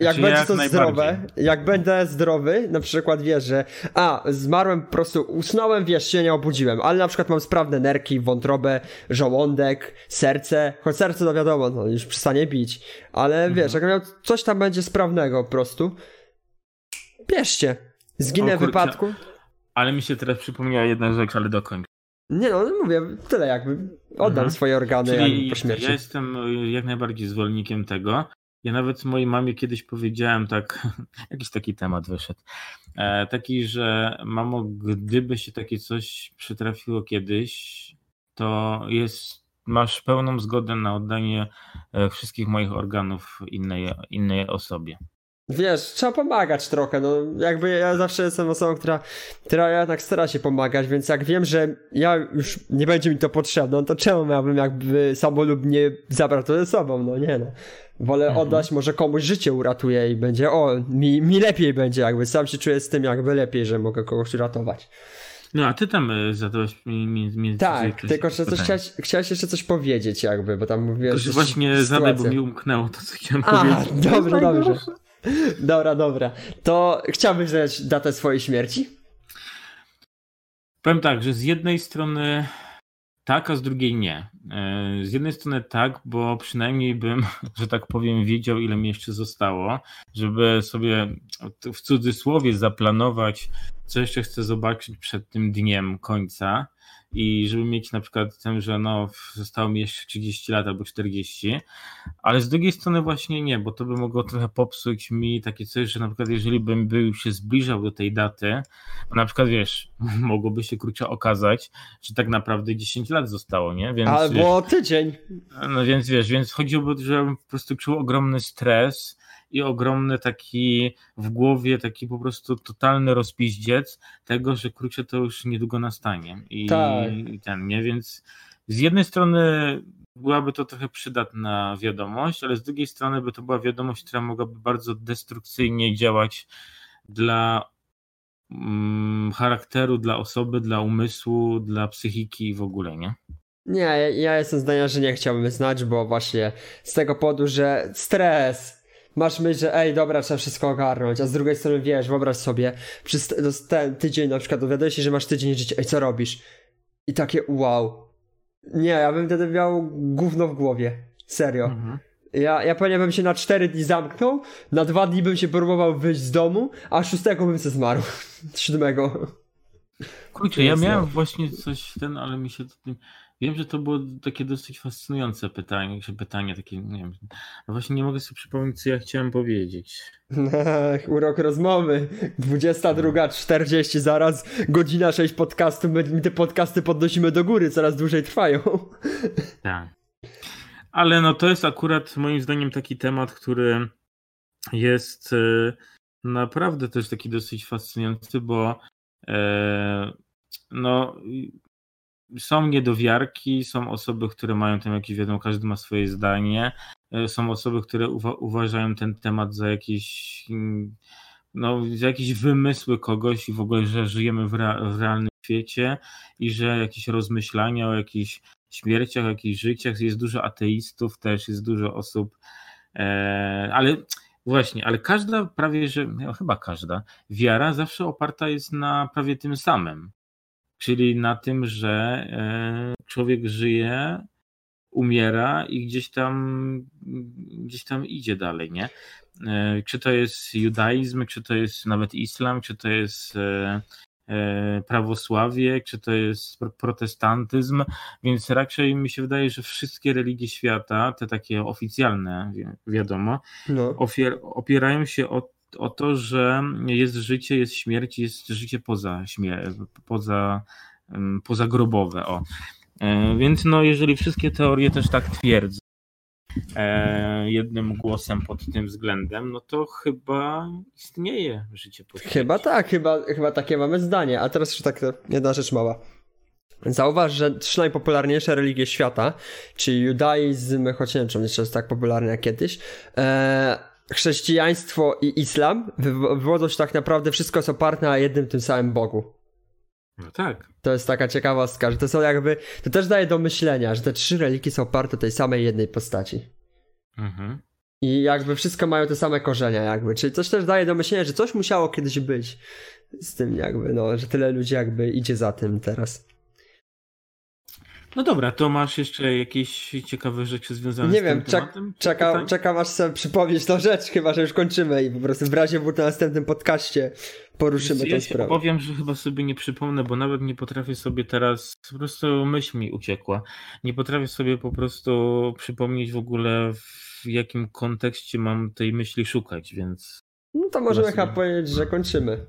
Jak znaczy, będzie to zdrowe, jak będę zdrowy, na przykład wiesz, że a, zmarłem po prostu, usnąłem, wiesz, się nie obudziłem, ale na przykład mam sprawne nerki, wątrobę, żołądek, serce, choć serce to wiadomo, no już przestanie bić, ale mhm. wiesz, jak miał coś tam będzie sprawnego po prostu, bierzcie. Zginę w wypadku. Ale mi się teraz przypomniała jedna rzecz, ale dokończ. Nie no, mówię, tyle jakby, oddam mhm. swoje organy Czyli po śmierci. Ja jestem jak najbardziej zwolennikiem tego, ja nawet mojej mamie kiedyś powiedziałem tak, jakiś taki temat wyszedł, e, taki, że mamo, gdyby się takie coś przytrafiło kiedyś, to jest, masz pełną zgodę na oddanie e, wszystkich moich organów innej, innej osobie. Wiesz, trzeba pomagać trochę, no jakby ja zawsze jestem osobą, która, która jednak stara się pomagać, więc jak wiem, że ja już nie będzie mi to potrzebne, no to czemu miałbym jakby samolubnie zabrał to ze sobą, no nie no. Wolę mhm. oddać, może komuś życie uratuje i będzie, o, mi, mi lepiej będzie, jakby sam się czuję z tym jakby lepiej, że mogę kogoś uratować. No a ty tam e, zadałeś mi, mi, mi Tak, tylko że coś chciałeś, chciałeś, jeszcze coś powiedzieć jakby, bo tam mówiłeś... To właśnie zadaj, bo mi umknęło to, co chciałem a, powiedzieć. dobrze, dobrze. Dobra, dobra. To chciałbyś znać datę swojej śmierci? Powiem tak, że z jednej strony tak, a z drugiej nie. E, z jednej strony tak, bo przynajmniej bym, że tak powiem, wiedział, ile mi jeszcze zostało, żeby sobie w cudzysłowie zaplanować, co jeszcze chcę zobaczyć przed tym dniem końca i żeby mieć na przykład ten, że no zostało mi jeszcze 30 lat albo 40, ale z drugiej strony właśnie nie, bo to by mogło trochę popsuć mi takie coś, że na przykład jeżeli bym był się zbliżał do tej daty, na przykład wiesz, mogłoby się kurczę okazać, że tak naprawdę 10 lat zostało, nie? Więc, albo wiesz, tydzień. No więc wiesz, więc chodziłoby, żebym po prostu czuł ogromny stres, i ogromny taki w głowie, taki po prostu totalny rozpiździec tego, że krócie to już niedługo nastanie. I, tak. i ten, nie? Więc z jednej strony byłaby to trochę przydatna wiadomość, ale z drugiej strony by to była wiadomość, która mogłaby bardzo destrukcyjnie działać dla mm, charakteru, dla osoby, dla umysłu, dla psychiki w ogóle, nie? Nie, ja jestem zdania, że nie chciałbym znać, bo właśnie z tego powodu, że stres, masz myśl, że ej, dobra, trzeba wszystko ogarnąć, a z drugiej strony wiesz, wyobraź sobie, przez ten tydzień na przykład dowiadujesz się, że masz tydzień życia, ej, co robisz? I takie wow. Nie, ja bym wtedy miał gówno w głowie. Serio. Mhm. Ja, ja pewnie bym się na cztery dni zamknął, na dwa dni bym się próbował wyjść z domu, a szóstego bym się zmarł. Siódmego. Kurczę, ja miałem no. właśnie coś ten, ale mi się Wiem, że to było takie dosyć fascynujące pytanie, pytanie takie, nie wiem, no właśnie nie mogę sobie przypomnieć, co ja chciałem powiedzieć. Ach, urok rozmowy. 22.40 zaraz, godzina 6 podcastu, my te podcasty podnosimy do góry, coraz dłużej trwają. Tak. Ale no to jest akurat moim zdaniem taki temat, który jest e, naprawdę też taki dosyć fascynujący, bo e, no są niedowiarki, są osoby, które mają tam jakieś, wiadomo, każdy ma swoje zdanie, e, są osoby, które uwa uważają ten temat za jakieś mm, no, za jakieś wymysły kogoś i w ogóle, że żyjemy w, w realnym świecie i że jakieś rozmyślania o jakichś śmierciach, o jakichś życiach, jest dużo ateistów też, jest dużo osób, e, ale właśnie, ale każda prawie, że no, chyba każda wiara zawsze oparta jest na prawie tym samym czyli na tym, że e, człowiek żyje, umiera i gdzieś tam, gdzieś tam idzie dalej, nie? E, czy to jest judaizm, czy to jest nawet islam, czy to jest e, prawosławie, czy to jest protestantyzm, więc raczej mi się wydaje, że wszystkie religie świata, te takie oficjalne, wiadomo, no. opierają się o o to, że jest życie, jest śmierć, jest życie poza, śmier- poza, pozagrobowe. O. E, więc no, jeżeli wszystkie teorie też tak twierdzą e, jednym głosem pod tym względem, no to chyba istnieje życie po śmierci. Chyba tak, chyba, chyba takie mamy zdanie. A teraz jeszcze tak jedna rzecz mała. Zauważ, że trzy najpopularniejsze religie świata, czyli judaizm, choć nie wiem, czy jeszcze jest tak popularny jak kiedyś, e, chrześcijaństwo i islam wywodzą się tak naprawdę wszystko jest oparte na jednym tym samym Bogu. No tak. To jest taka ciekawostka, że to są jakby, to też daje do myślenia, że te trzy religie są oparte tej samej jednej postaci. Mhm. I jakby wszystko mają te same korzenia jakby, czyli coś też daje do myślenia, że coś musiało kiedyś być z tym jakby, no, że tyle ludzi jakby idzie za tym teraz. No dobra, to masz jeszcze jakieś ciekawe rzeczy związane nie z wiem, tym tematem? Nie wiem, czekam, aż sobie przypomnieć tą rzecz, chyba że już kończymy i po prostu w razie w na następnym podcaście poruszymy Więc tę ja sprawę. powiem, że chyba sobie nie przypomnę, bo nawet nie potrafię sobie teraz, po prostu myśl mi uciekła. Nie potrafię sobie po prostu przypomnieć w ogóle w jakim kontekście mam tej myśli szukać, więc... No to możemy chyba powiedzieć, że kończymy.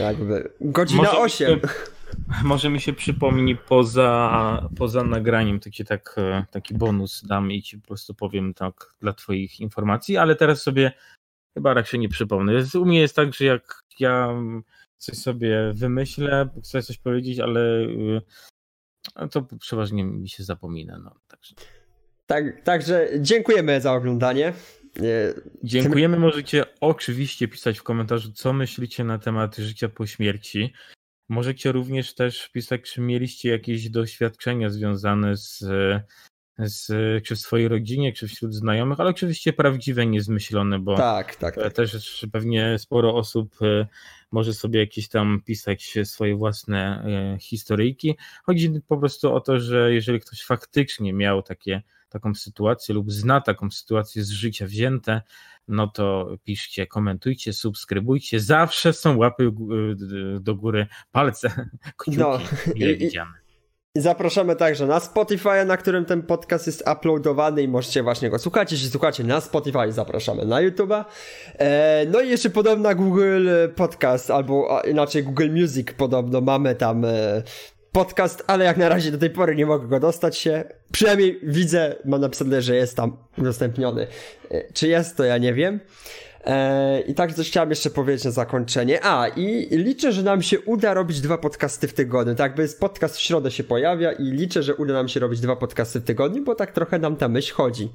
Jakby godzina Może 8. Może mi się przypomni poza, poza nagraniem taki, tak, e, taki bonus dam i ci po prostu powiem tak dla twoich informacji, ale teraz sobie chyba raczej nie przypomnę. U mnie jest tak, że jak ja coś sobie wymyślę, chcę coś powiedzieć, ale e, to przeważnie mi się zapomina. No, także. Tak, także dziękujemy za oglądanie. Dziękujemy. Możecie oczywiście pisać w komentarzu, co myślicie na temat życia po śmierci. Możecie również też wpisać, czy mieliście jakieś doświadczenia związane z, z, czy w swojej rodzinie, czy wśród znajomych, ale oczywiście prawdziwe, niezmyślone, bo tak, tak, tak. też pewnie sporo osób e, może sobie jakieś tam pisać swoje własne e, historyjki. Chodzi po prostu o to, że jeżeli ktoś faktycznie miał takie, taką sytuację lub zna taką sytuację z życia wzięte, no to piszcie, komentujcie, subskrybujcie. Zawsze są łapy do góry, palce, kciuki, no. mile widziane. Zapraszamy także na Spotify, na którym ten podcast jest uploadowany i możecie właśnie go słuchać. Jeśli słuchacie na Spotify, zapraszamy na YouTube'a. E, no i jeszcze podobna Google Podcast, albo inaczej Google Music podobno mamy tam e, podcast, ale jak na razie do tej pory nie mogę go dostać się. Przynajmniej widzę, mam napisane, że jest tam udostępniony. E, czy jest, to ja nie wiem. E, I tak coś chciałem jeszcze powiedzieć na zakończenie. A, i liczę, że nam się uda robić dwa podcasty w tygodniu. Tak, by podcast w środę się pojawia i liczę, że uda nam się robić dwa podcasty w tygodniu, bo tak trochę nam ta myśl chodzi.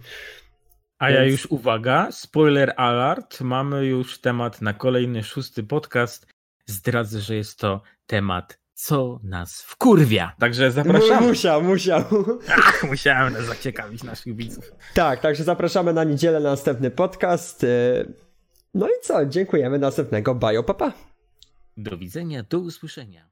A Więc... ja już uwaga, spoiler alert, mamy już temat na kolejny szósty podcast. Zdradzę, że jest to temat co nas wkurwia. Także zapraszamy. Musiał, musiał. Ach, musiałem zaciekawić naszych widzów. Tak, także zapraszamy na niedzielę na następny podcast. Y, no i co? Dziękujemy. Następnego. Bajo, papa. Do widzenia, do usłyszenia.